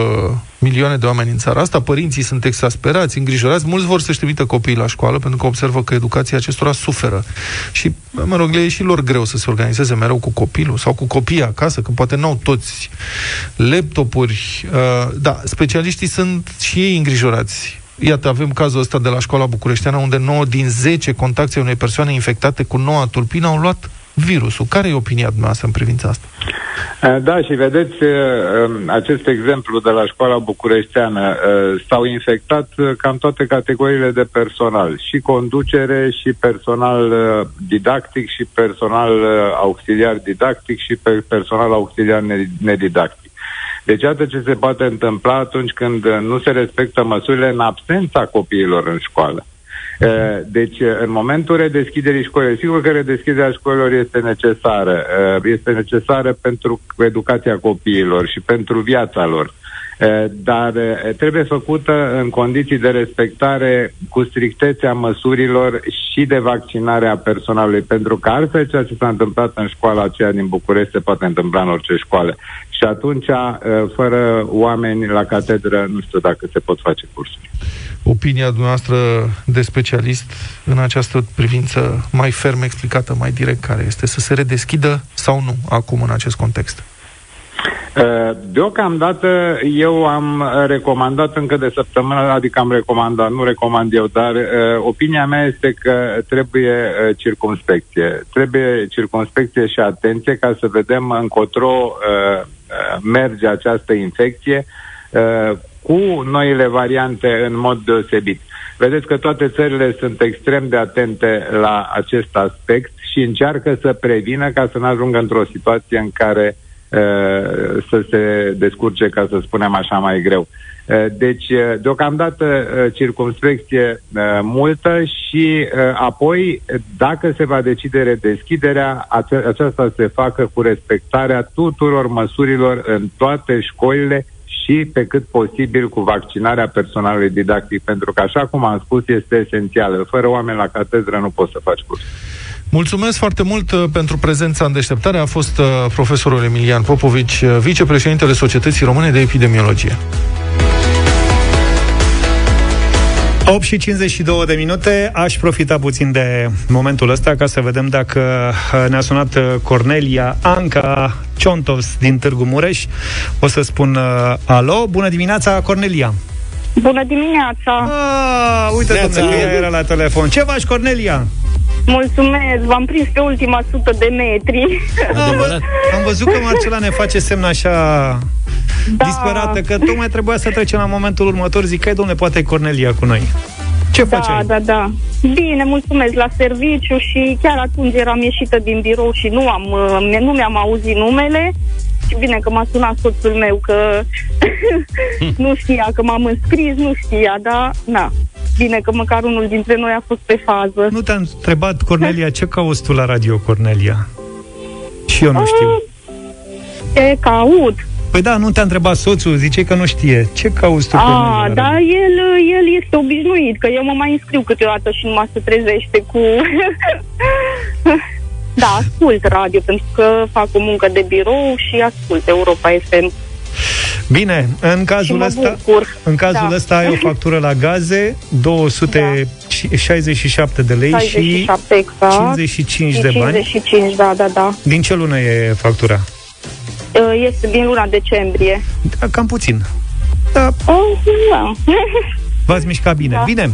milioane de oameni în țara asta, părinții sunt exasperați, îngrijorați, mulți vor să-și trimită copiii la școală pentru că observă că educația acestora suferă. Și, mă rog, le e și lor greu să se organizeze mereu cu copilul sau cu copiii acasă, că poate n-au toți laptopuri. Uh, da, specialiștii sunt și ei îngrijorați. Iată, avem cazul ăsta de la școala bucureșteană, unde 9 din 10 contacte unei persoane infectate cu noua tulpină au luat virusul. Care e opinia dumneavoastră în privința asta? Uh, da, și vedeți, uh, um, acest exemplu de la școala bucureșteană uh, s-au infectat cam toate categoriile de personal, și conducere, și personal didactic, și personal auxiliar didactic, și personal auxiliar nedidactic. Deci iată ce se poate întâmpla atunci când nu se respectă măsurile în absența copiilor în școală. Uh, deci, uh, în momentul redeschiderii școlilor, sigur că redeschiderea școlilor este necesară. Uh, este necesară pentru educația copiilor și pentru viața lor. Dar trebuie făcută în condiții de respectare cu strictețea măsurilor și de vaccinare a personalului, pentru că altfel ceea ce s-a întâmplat în școala aceea din București se poate întâmpla în orice școală. Și atunci, fără oameni la catedră, nu știu dacă se pot face cursuri opinia dumneavoastră de specialist în această privință mai ferm explicată, mai direct, care este să se redeschidă sau nu acum în acest context? Uh, deocamdată eu am recomandat încă de săptămână, adică am recomandat, nu recomand eu, dar uh, opinia mea este că trebuie uh, circumspecție. Trebuie circumspecție și atenție ca să vedem încotro uh, uh merge această infecție, uh, cu noile variante în mod deosebit. Vedeți că toate țările sunt extrem de atente la acest aspect și încearcă să prevină ca să nu ajungă într-o situație în care uh, să se descurce, ca să spunem așa, mai greu. Uh, deci, uh, deocamdată, uh, circumspecție uh, multă și uh, apoi, dacă se va decide redeschiderea, ace- aceasta se facă cu respectarea tuturor măsurilor în toate școlile și pe cât posibil cu vaccinarea personalului didactic, pentru că, așa cum am spus, este esențială. Fără oameni la catedră nu poți să faci curs. Mulțumesc foarte mult uh, pentru prezența în deșteptare. A fost uh, profesorul Emilian Popovici, uh, vicepreședintele Societății Române de Epidemiologie. 8 și 52 de minute, aș profita puțin de momentul ăsta ca să vedem dacă uh, ne-a sunat uh, Cornelia Anca Ciontos din Târgu Mureș. O să spun uh, alo, bună dimineața, Cornelia! Bună dimineața! Ah, uite, domnule, era la telefon. Ce faci, Cornelia? Mulțumesc, v-am prins pe ultima sută de metri. Am, am văzut că Marcela ne face semn așa da. disperată, că tocmai trebuia să trecem la momentul următor. Zic, hai, domnule, poate Cornelia cu noi. Ce da, făceai? Da, da, Bine, mulțumesc la serviciu și chiar atunci eram ieșită din birou și nu, am, uh, nu mi-am auzit numele și bine că m-a sunat soțul meu că *laughs* nu știa că m-am înscris, nu știa, dar na. Bine că măcar unul dintre noi a fost pe fază. Nu te-a întrebat, Cornelia, ce cauți tu la radio, Cornelia? Și eu nu știu. Ce caut? Păi da, nu te-a întrebat soțul, zice că nu știe. Ce cauți tu, Cornelia? A, la da, radio? el, el este obișnuit, că eu mă mai înscriu câteodată și nu mă se trezește cu... *laughs* da, ascult radio, pentru că fac o muncă de birou și ascult Europa FM. Bine, în Și cazul mă ăsta, bucur. în cazul Da. ăsta ai o *laughs* factură la gaze, 267 de lei 67 exact. 55 și de bani. 55, da, da, da. și din ce lună e factura? Uh, Este din luna decembrie. Da, cam puțin. Da. Oh, da. *laughs* V-ați mișcat bine. Da. Bine.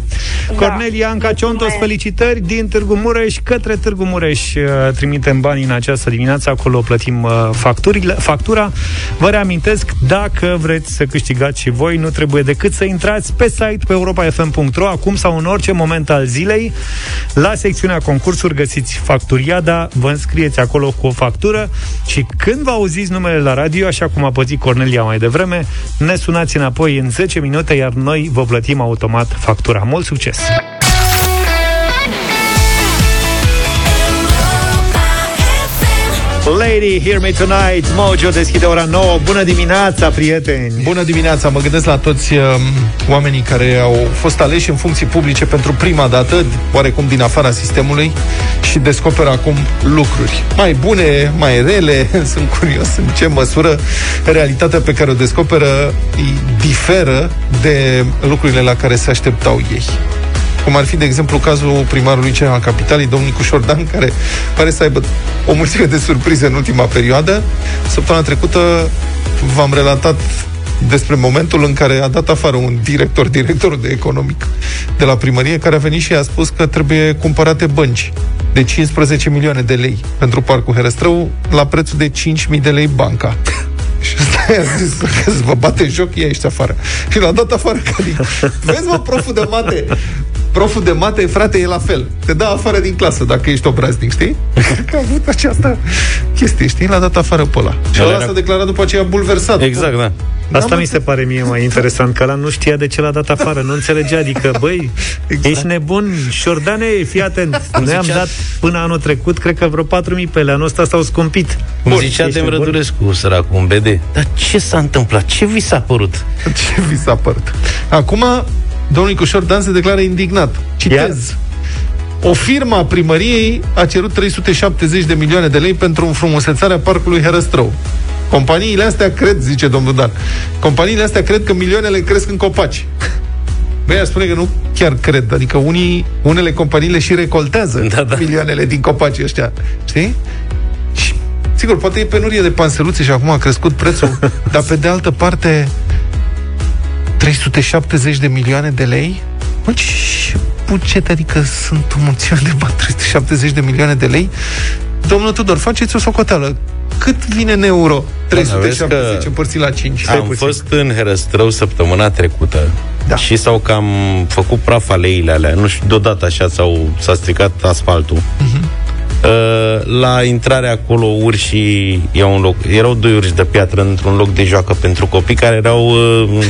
Cornelia Anca Ciontos, felicitări din Târgu Mureș către Târgu Mureș. Uh, Trimitem banii în această dimineață, acolo plătim uh, facturile, factura. Vă reamintesc, dacă vreți să câștigați și voi, nu trebuie decât să intrați pe site pe europafm.ro acum sau în orice moment al zilei. La secțiunea concursuri găsiți facturiada, vă înscrieți acolo cu o factură și când vă auziți numele la radio, așa cum a pățit Cornelia mai devreme, ne sunați înapoi în 10 minute, iar noi vă plătim automat factura. Mult succes! Lady, Hear Me Tonight Mojo deschide ora 9 Bună dimineața, prieteni! Bună dimineața! Mă gândesc la toți uh, oamenii care au fost aleși în funcții publice pentru prima dată, oarecum din afara sistemului, și descoperă acum lucruri mai bune, mai rele. *laughs* Sunt curios în ce măsură realitatea pe care o descoperă îi diferă de lucrurile la care se așteptau ei cum ar fi, de exemplu, cazul primarului cel al capitalei, domnul Nicu Șordan, care pare să aibă o mulțime de surprize în ultima perioadă. Săptămâna trecută v-am relatat despre momentul în care a dat afară un director, directorul de economic de la primărie, care a venit și a spus că trebuie cumpărate bănci de 15 milioane de lei pentru Parcul Herăstrău la prețul de 5.000 de lei banca. *laughs* Și ăsta i-a zis că vă bate joc, ia ești afară. Și l-a dat afară ca din... Vezi, mă, proful de mate, proful de mate, frate, e la fel. Te dă afară din clasă dacă ești obraznic, știi? Că a avut această chestie, știi? L-a dat afară pe ăla. Și ăla s-a declarat după aceea bulversat. Exact, da. Asta mi se pare mie mai interesant, că ăla nu știa de ce l-a dat afară, nu înțelegea, adică, *laughs* băi, exact. ești nebun, Șordane, fii atent, *laughs* noi am zicea- dat până anul trecut, cred că vreo 4.000 pe ele, anul ăsta s-au scumpit. Cum zicea ești Dem nebun? Rădulescu, săracul, un BD. Dar ce s-a întâmplat? Ce vi s-a părut? *laughs* Ce vi s-a părut? Acum, domnul Nicușor Dan se declară indignat. Citez. O firmă a primăriei a cerut 370 de milioane de lei pentru înfrumusețarea parcului Herăstrău. Companiile astea cred, zice domnul Dan, companiile astea cred că milioanele cresc în copaci. Băi, aș spune că nu chiar cred. Adică unii, unele companii le și recoltează da, da. milioanele din copaci ăștia. Știi? Și, sigur, poate e penurie de panseluțe și acum a crescut prețul, *laughs* dar pe de altă parte 370 de milioane de lei? Mă, ce buget, adică sunt o mulțime de bani, 370 de milioane de lei? Domnul Tudor, faceți o socoteală. Cât vine în euro? 370 că împărțit la 5. Am fost în Herăstrău săptămâna trecută da. și s-au cam făcut praf aleile alea. Nu știu, deodată așa s-au, s-a stricat asfaltul. Mhm. Uh, la intrarea acolo urșii iau un loc, erau doi urși de piatră într-un loc de joacă pentru copii care erau uh,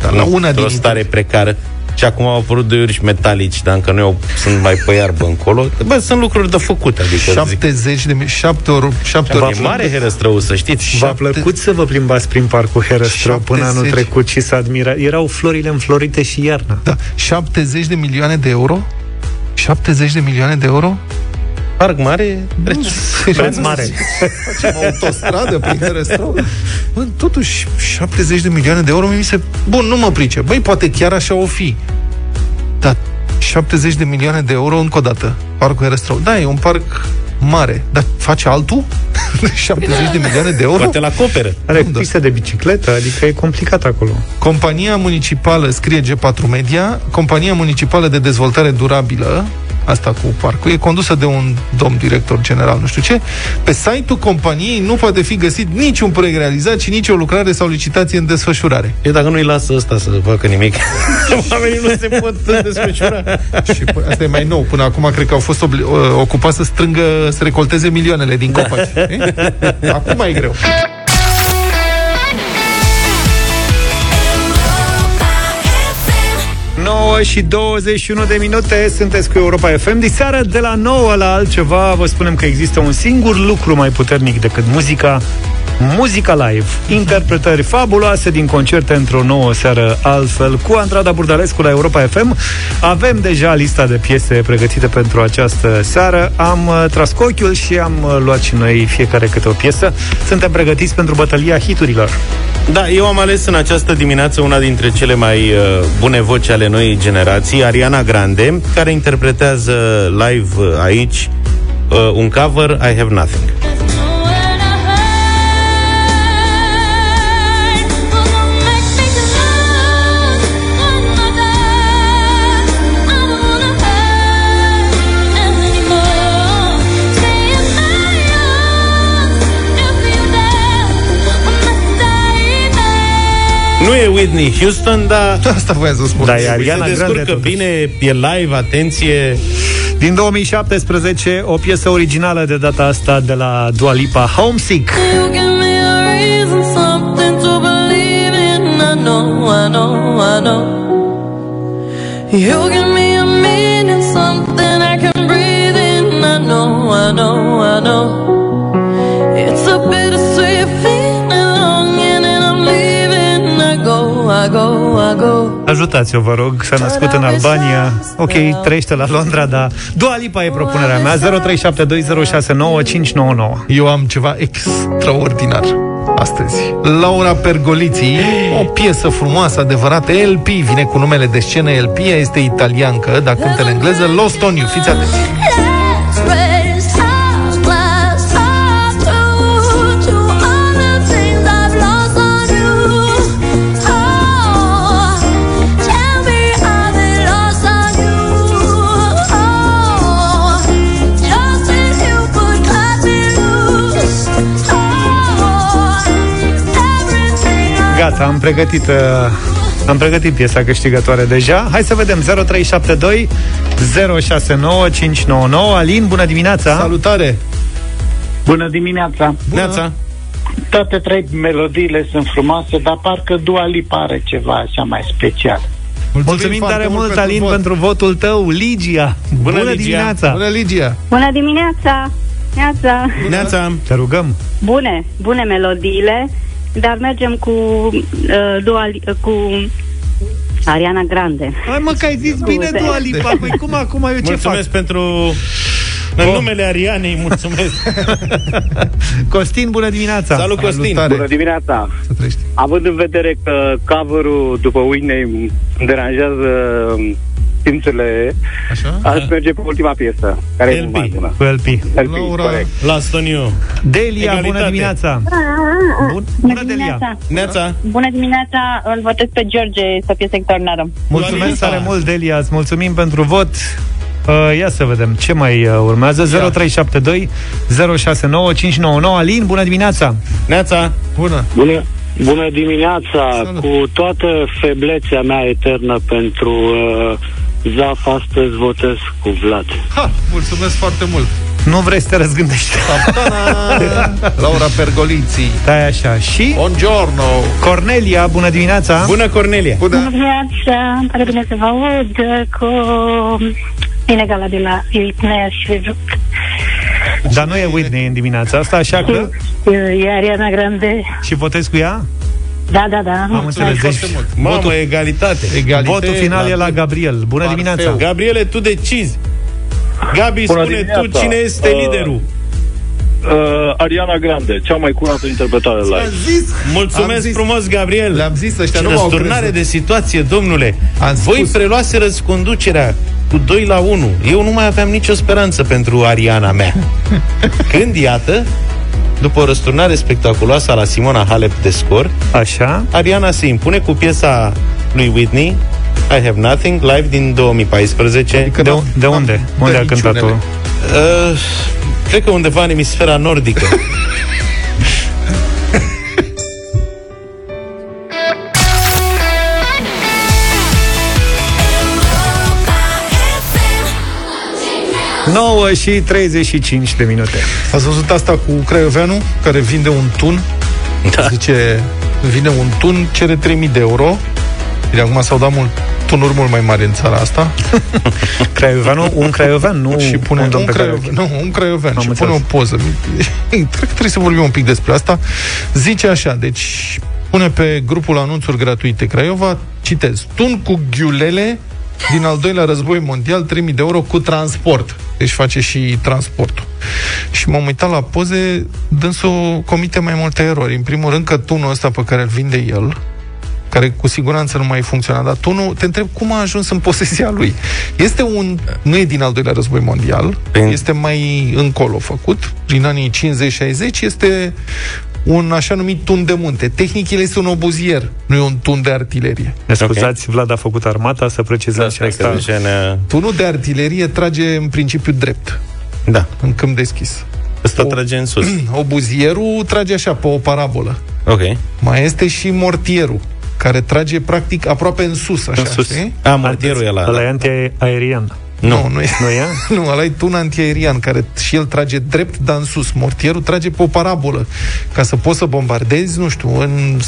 Da, la una într-o din stare precară. Și acum au apărut doi urși metalici, dar încă nu au, sunt mai pe iarbă încolo. Bă, sunt lucruri de făcut, adică 70 de mii, 7 ori, 7 zic, ori. e mare Herăstrău, să știți. V-a plăcut să vă plimbați prin parcul Herăstrău până anul 70. trecut și să admira. Erau florile înflorite și iarna. Da, 70 de milioane de euro? 70 de milioane de euro? Parc mare, preț, preț mare. Facem autostradă prin Herăstrău. Bă, totuși, 70 de milioane de euro mi se... Bun, nu mă price. Băi, poate chiar așa o fi. Dar 70 de milioane de euro încă o dată. Parcul Herăstrău. Da, e un parc mare. Dar face altul? *laughs* 70 de milioane de euro? Poate la acoperă. Are piste de bicicletă, adică e complicat acolo. Compania municipală, scrie G4 Media, Compania Municipală de Dezvoltare Durabilă asta cu parcul, e condusă de un domn director general, nu știu ce, pe site-ul companiei nu poate fi găsit niciun proiect realizat și nicio lucrare sau licitație în desfășurare. E dacă nu-i lasă ăsta să facă nimic, *laughs* oamenii nu se pot desfășura. și p- asta e mai nou. Până acum cred că au fost obli- uh, ocupați să strângă, să recolteze milioanele din copaci. Da. *laughs* Acum e greu. 9 și 21 de minute. Sunteți cu Europa FM Diseară de la 9 la altceva Vă spunem că există un singur lucru mai puternic decât muzica Muzica live, interpretări fabuloase din concerte într-o nouă seară altfel cu Andrada Burdalescu la Europa FM. Avem deja lista de piese pregătite pentru această seară. Am uh, tras cu ochiul și am uh, luat și noi fiecare câte o piesă. Suntem pregătiți pentru bătălia hiturilor. Da, eu am ales în această dimineață una dintre cele mai uh, bune voci ale noii generații, Ariana Grande, care interpretează live uh, aici uh, un cover I Have Nothing. Nu e Whitney Houston, dar *laughs* Asta voiam să spun. Da, e Ariana se Grande descurcă totuși. bine, e live, atenție. Din 2017, o piesă originală de data asta de la Dua Lipa, Homesick. You give me a reason, something to believe in. I know, I know, I know. You give me a meaning, something I can breathe in. I know, I know, I know. It's a bittersweet Ajutați-o, vă rog, s-a născut în Albania. Ok, trăiește la Londra, dar Dua Lipa e propunerea mea 0372069599 Eu am ceva extraordinar astăzi. Laura Pergoliții, o piesă frumoasă, adevărată, LP, vine cu numele de scenă. LP, ea este italiancă, dar cântă în engleză, Lost on You, fiți atenți. Gata, am pregătit uh, Am pregătit piesa câștigătoare deja Hai să vedem 0372 069599 Alin, bună dimineața Salutare! Bună dimineața! Neața. Toate trei melodiile sunt frumoase, dar parcă Dua Lipa are ceva așa mai special. Mulțumim tare mult, Alin, vot. pentru votul tău Ligia, bună, Ligia. dimineața Bună, Ligia! Bună dimineața! Neața! Neața. Te rugăm Bune, bune melodiile, dar mergem cu uh, Dua, Li- uh, cu Ariana Grande. Hai mă că ai zis bine Scuze. Dua Lipa Păi cum acum eu ce fac? Mulțumesc pentru... În numele Arianei, mulțumesc. *laughs* Costin, bună dimineața Salut, Costin. Salutare. Bună dimineața! Să trăiești. Având în vedere că cover-ul după Whitney îmi deranjează simțurile, Așa? aș merge pe ultima piesă, care e LP. mai bună. Cu LP LP, Laura. corect. Last on you. Delia, Egalitate. bună dimineața Bun, Bună, Delia Neața. Bună dimineața, îl votez pe George, să fie extraordinară. Mulțumesc Lipa. tare mult, Delia, îți mulțumim pentru vot. Uh, ia să vedem ce mai uh, urmează 0372 069599 Alin, bună dimineața Neața. Bună! Bună, bună dimineața! Salut. Cu toată feblețea mea eternă pentru uh, Zaf, astăzi votez cu Vlad. Ha! Mulțumesc foarte mult! Nu vrei să te răzgândești Ta-da! Laura Pergoliții. Stai așa Și Buongiorno! Cornelia, bună dimineața Bună, Cornelia. Bună! dimineața, îmi pare bine să vă aud cu inegala de la Whitney și Dar nu e Whitney în dimineața asta Așa că e Ariana Grande. Și votezi cu ea? Da, da, da. Am înțeles deci, Foarte mult. Mamă, votul, egalitate. Egalite votul final e la Gabriel Bună Parfeu. dimineața Gabriele, tu decizi. Gabi, Bună spune tu dimineața. cine este Uh, liderul. Uh, Ariana Grande, cea mai curată interpretare live. Am zis! Am Mulțumesc zis. frumos, Gabriel. Le-am zis, ăștia Ce nu m-au răsturnare crezut. de situație, domnule. Am Voi spus. preluaserăți conducerea cu 2 la 1. Eu nu mai aveam nicio speranță pentru Ariana mea. *laughs* Când, iată, după o răsturnare spectaculoasă a la Simona Halep de scor, Așa Ariana se impune cu piesa lui Whitney I Have Nothing, live din 2014. Adică de, de unde? Unde a cântat-o? Uh, cred că undeva în emisfera nordică. *laughs* Nouă și 35 de minute. Ați văzut asta cu Craioveanu, care vinde un tun? Da. Zice, vine un tun, cere 3000 de euro. Bine, acum s-au dat mult, tunuri mult mai mari în țara asta. *laughs* Craioveanu, un craiovean, nu și pune un domn un, pe care craiovean, nu, un craiovean Am și înțeles. pune o poză. Cred că trebuie să vorbim un pic despre asta. Zice așa, deci pune pe grupul anunțuri gratuite Craiova, citez, tun cu ghiulele din al doilea război mondial, 3000 de euro cu transport. Deci face și transportul. Și m-am uitat la poze, dânsul comite mai multe erori. În primul rând că tunul ăsta pe care îl vinde el, care cu siguranță nu mai funcționa, dar tunul, te întreb cum a ajuns în posesia lui. Este un, nu e din al doilea război mondial, este mai încolo făcut, din anii 50-60, este un așa numit tun de munte. Tehnic, el este un obuzier, nu e un tun de artilerie. Ne scuzați, Vlad a făcut armata, să precizați și asta. Tunul de artilerie trage în principiu drept. Da. În câmp deschis. Ăsta trage în sus. *clears throat* Obuzierul trage așa, pe o parabolă. Ok. Mai este și mortierul, care trage practic aproape în sus, așa, În sus. știi? A, mortierul e la... Ăla e antiaerian. Nu, nu e. Nu e? *laughs* Nu, ăla e tun antiaerian, care și el trage drept, dar în sus. Mortierul trage pe o parabolă, ca să poți să bombardezi, nu știu, în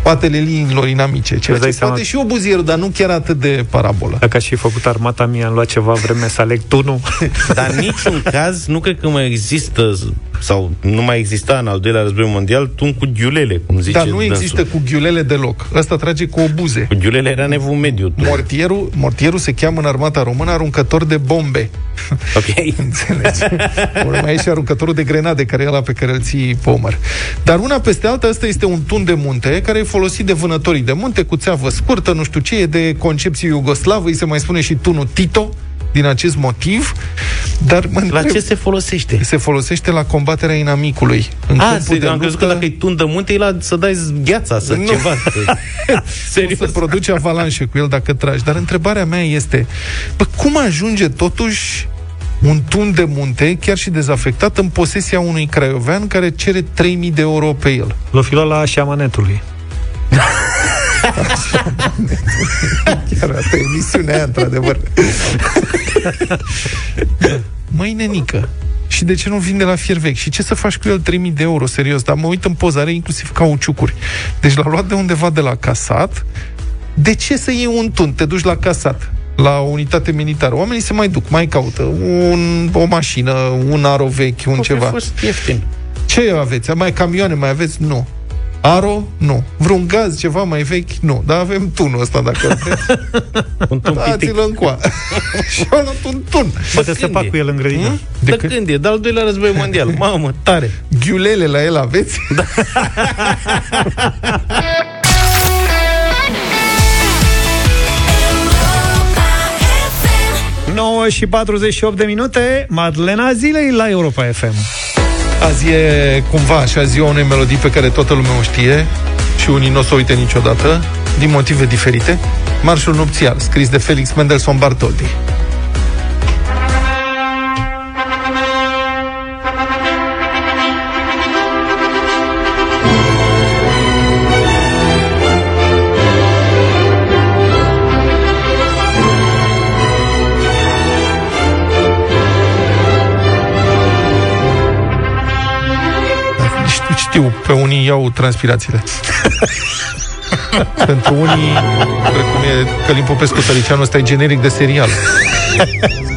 spatele liniilor inamice. Ceea Îți dai ce seama- poate și obuzierul, dar nu chiar atât de parabolă. Dacă aș fi făcut armata mie, am luat ceva vreme să aleg tunul. *laughs* Dar în niciun caz nu cred că mai există sau nu mai exista în al doilea război mondial tun cu ghiulele, cum zice Dar nu dânsul. există cu ghiulele deloc. Ăsta trage cu obuze. Cu ghiulele era nevul mediu. tu. Mortierul, mortierul se cheamă în armata română aruncător de bombe. Ok. *laughs* Înțelegi? Ori mai e și aruncătorul de grenade, care e ăla pe care îl ții pe umăr. Dar una peste alta, ăsta este un tun de munte, care e folosit de vânătorii de munte, cu țeavă scurtă, nu știu ce, e de concepție iugoslavă, îi se mai spune și tunul Tito, din acest motiv. Dar mă La întreb, ce se folosește? se folosește la combaterea inamicului. În A, câmpul se, de am crezut că luptă- dacă e tun de munte, e la să dai gheața, să Nu. ceva. *laughs* Serios? Să produci avalanșe cu el dacă tragi. Dar întrebarea mea este, bă, cum ajunge totuși un tun de munte, chiar și dezafectat, în posesia unui craiovean care cere 3000 de euro pe el? L-o fi luat la șamanetului. *laughs* Chiar asta e emisiunea aia, într-adevăr. Măi, nenică, și de ce nu vinde la fier vechi? Și ce să faci cu el 3000 de euro, serios? Dar mă uit în poză, are inclusiv cauciucuri. Deci l-a luat de undeva de la casat. De ce să iei un tun? Te duci la casat la o unitate militară. Oamenii se mai duc, mai caută un, o mașină, un aro vechi, un Poate ceva. fi fost ieftin. Ce aveți? Mai camioane mai aveți? Nu. Aro? Nu. Vreun gaz, ceva mai vechi? Nu. Dar avem tunul ăsta, dacă îl *laughs* vreți. Un tun pitic. Dați-l în coa. *laughs* și au luat un tun. Poate să când fac e? cu el în grădină. Hmm? De, De de când? când e? De al doilea război mondial. *laughs* Mamă, tare. Ghiulele la el aveți? Da. 9 și 48 de minute, Madlena zilei la Europa FM. Azi e cumva așa ziua unei melodii pe care toată lumea o știe și unii nu o să o uite niciodată, din motive diferite. Marșul nupțial, scris de Felix Mendelssohn Bartholdy. Știu, știu, pe unii iau transpirațiile. *laughs* Pentru unii, precum e Călim Popescu Tăricianu, ăsta e generic de serial.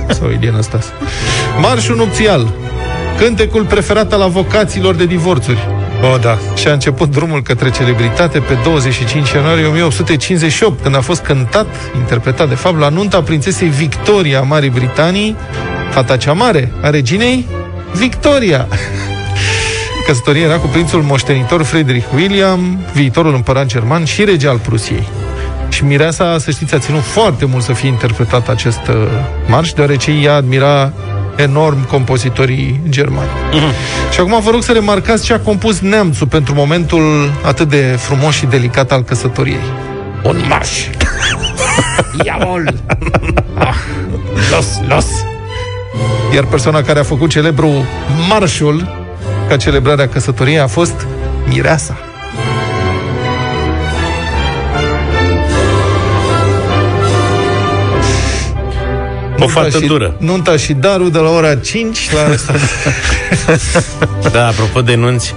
Sau Ilian Stas. Marșul nupțial. Cântecul preferat al avocaților de divorțuri. O, da. Și a început drumul către celebritate pe 25 ianuarie 1858, când a fost cântat, interpretat de fapt, la nunta prințesei Victoria a Marii Britanii, fata cea mare a reginei Victoria. Căsătoria era cu prințul moștenitor Friedrich William, viitorul împărat german și rege al Prusiei. Și mireasa, să știți, a ținut foarte mult să fie interpretat acest uh, marș, deoarece ea admira enorm compozitorii germani. Și acum vă rog să remarcați ce a compus neamțul pentru momentul atât de frumos și delicat al căsătoriei. Un marș! *laughs* Iamol! Ah, los, los! Iar persoana care a făcut celebru marșul ca celebrarea căsătoriei a fost mireasa. O fată și, dură. Nunta și darul de la ora 5 la... *laughs* Da, apropo de nunți,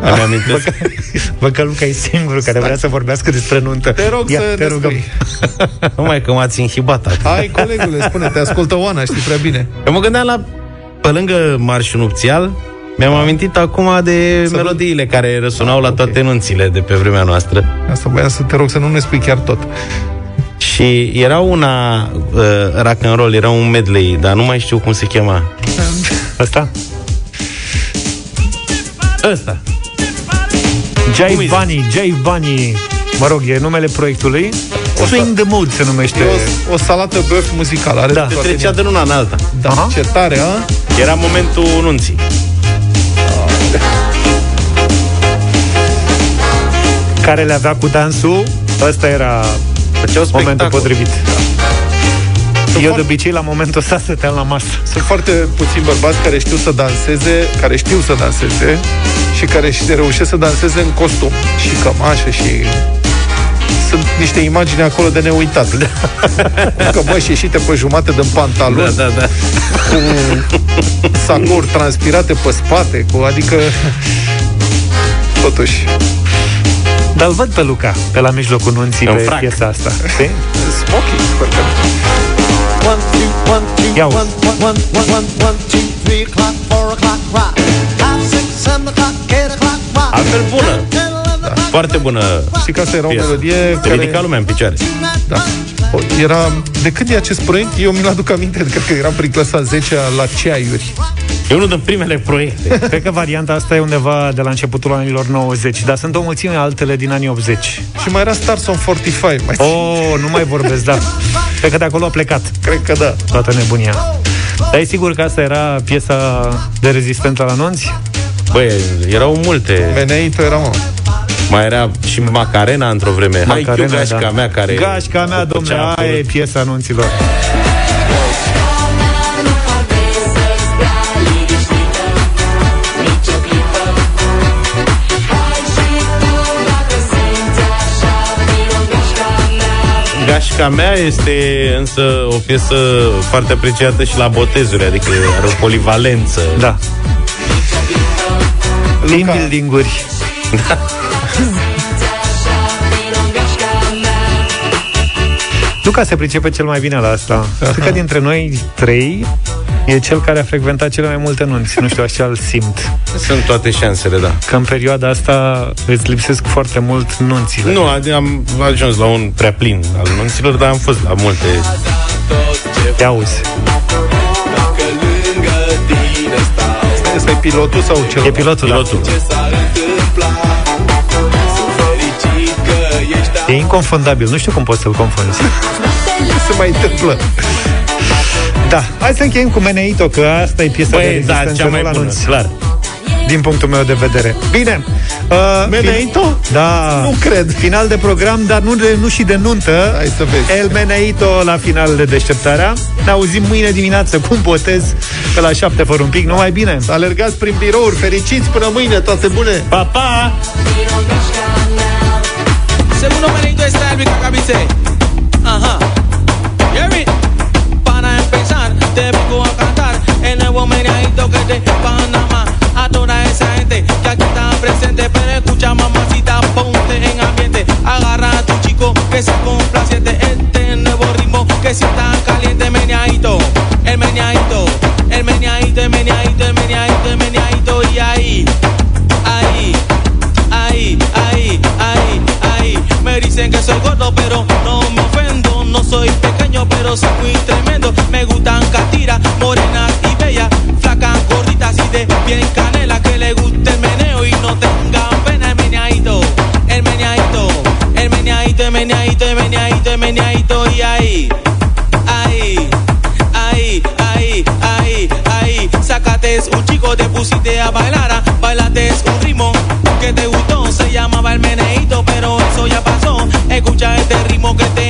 îmi amintesc. Văd că Luca e singurul care vrea să vorbească despre nuntă. Te rog Ia, să te ne rugăm. spui. *laughs* Numai că m-ați inhibat acum. Hai, colegule, spune, te ascultă Oana, știi prea bine. Eu mă gândeam la, pe lângă marșul nupțial, mi-am amintit acum de Să melodiile care răsunau la ok. toate nunțile de pe vremea noastră. Asta voiam să te rog să nu ne spui chiar tot. Și era una uh, rock and roll, era un medley, dar nu mai știu cum se chema. Asta? Ăsta. Jai Cum îi Bunny, Jai Bunny. Mă rog, e numele proiectului. O Swing the Mood se numește. E o, o salată băf muzicală. Are Da. toate Se trecea din- de una în alta. Da, Aha. ce tare, a? Era momentul nunții. Care le avea cu dansul. Ăsta era Făceau momentul spectacol. potrivit. Sunt Eu de foarte- obicei la momentul ăsta stăteam la masă. Sunt foarte puțini bărbați care știu să danseze, care știu să danseze și care și reușesc să danseze în costum și cămașă și sunt niște imagini acolo de neuitat. *laughs* Că bă, și ieșite pe jumate din pantaloni, Da, da, da. cu sacouri transpirate pe spate, cu, adică totuși Dar îl văd pe Luca, pe la mijlocul nunții, În pe frac. piesa asta. Știi? smoking, sper că Ia uzi. Altfel bună. Da. Foarte bună. Știi că asta era o piesă. melodie Te ridica care lumea în picioare. da, o- era... De când e acest proiect? Eu mi-l aduc aminte, cred că eram prin clasa 10 la ceaiuri. E unul din primele proiecte. Cred că varianta asta e undeva de la începutul anilor 90, dar sunt o mulțime altele din anii 80. Și mai era Stars on 45. Mai Oh, nu mai vorbesc, da. Cred că de acolo a plecat Cred că da. toată nebunia. Dar e sigur că asta era piesa de rezistență la nunți? Băi, erau multe. Veneito era, mă. Mai era și Macarena într-o vreme. Hai, Macarena, Chiu, gașca da. mea care... Gașca mea, o domnule, făcea aia e acolo. piesa anunților. Gașca mea este însă o piesă foarte apreciată și la botezuri, adică are o polivalență. Da. Team building-uri. Luca se pricepe cel mai bine la asta. *laughs* Cred că dintre noi trei e cel care a frecventat cele mai multe nunți. Nu știu, așa îl simt. Sunt toate șansele, da. Că în perioada asta îți lipsesc foarte mult nunțile. Nu, ad- am ajuns la un prea plin al nunților, dar am fost la multe. Te auzi. Ăsta e pilotul sau cel? E pilotul, Pilotul. da. E inconfundabil. Nu știu cum poți să-l confunzi. *laughs* Se mai întâmplă. Da, hai să încheiem cu Meneito, că asta e piesa de Băi, da, rezistență cea mai nu la bună, nunți. clar. din punctul meu de vedere. Bine. Uh, Meneito? Da. Nu cred. Final de program, dar nu, de, nu și de nuntă. Hai să vezi. El Meneito la final de deșteptarea. Ne auzim mâine dimineață cu un botez pe la șapte fără un pic. Numai bine. Alergați prin birouri, fericiți până mâine, toate bune! Pa, pa! Segundo Benito está el Cabice. Ajá. Hear it. Para empezar, te vengo a cantar el nuevo meneadito que de Panamá. A esa gente que aquí está presente. Pero escucha, mamacita, ponte en ambiente. Agarra a tu chico que sea complaciente. Este nuevo ritmo que si está caliente. Meneadito, pero soy muy tremendo. Me gustan catiras, morenas y bellas, flacas, gorditas y de bien canela. Que le guste el meneo y no tengan pena. El meneadito, el meneadito, el meneadito, el meneadito, el meneadito, el meneadito. Y ahí, ahí, ahí, ahí, ahí, ahí. Sácate un chico, te pusiste a bailar, bailate un ritmo que te gustó. Se llamaba el meneito, pero eso ya pasó. Escucha este ritmo que te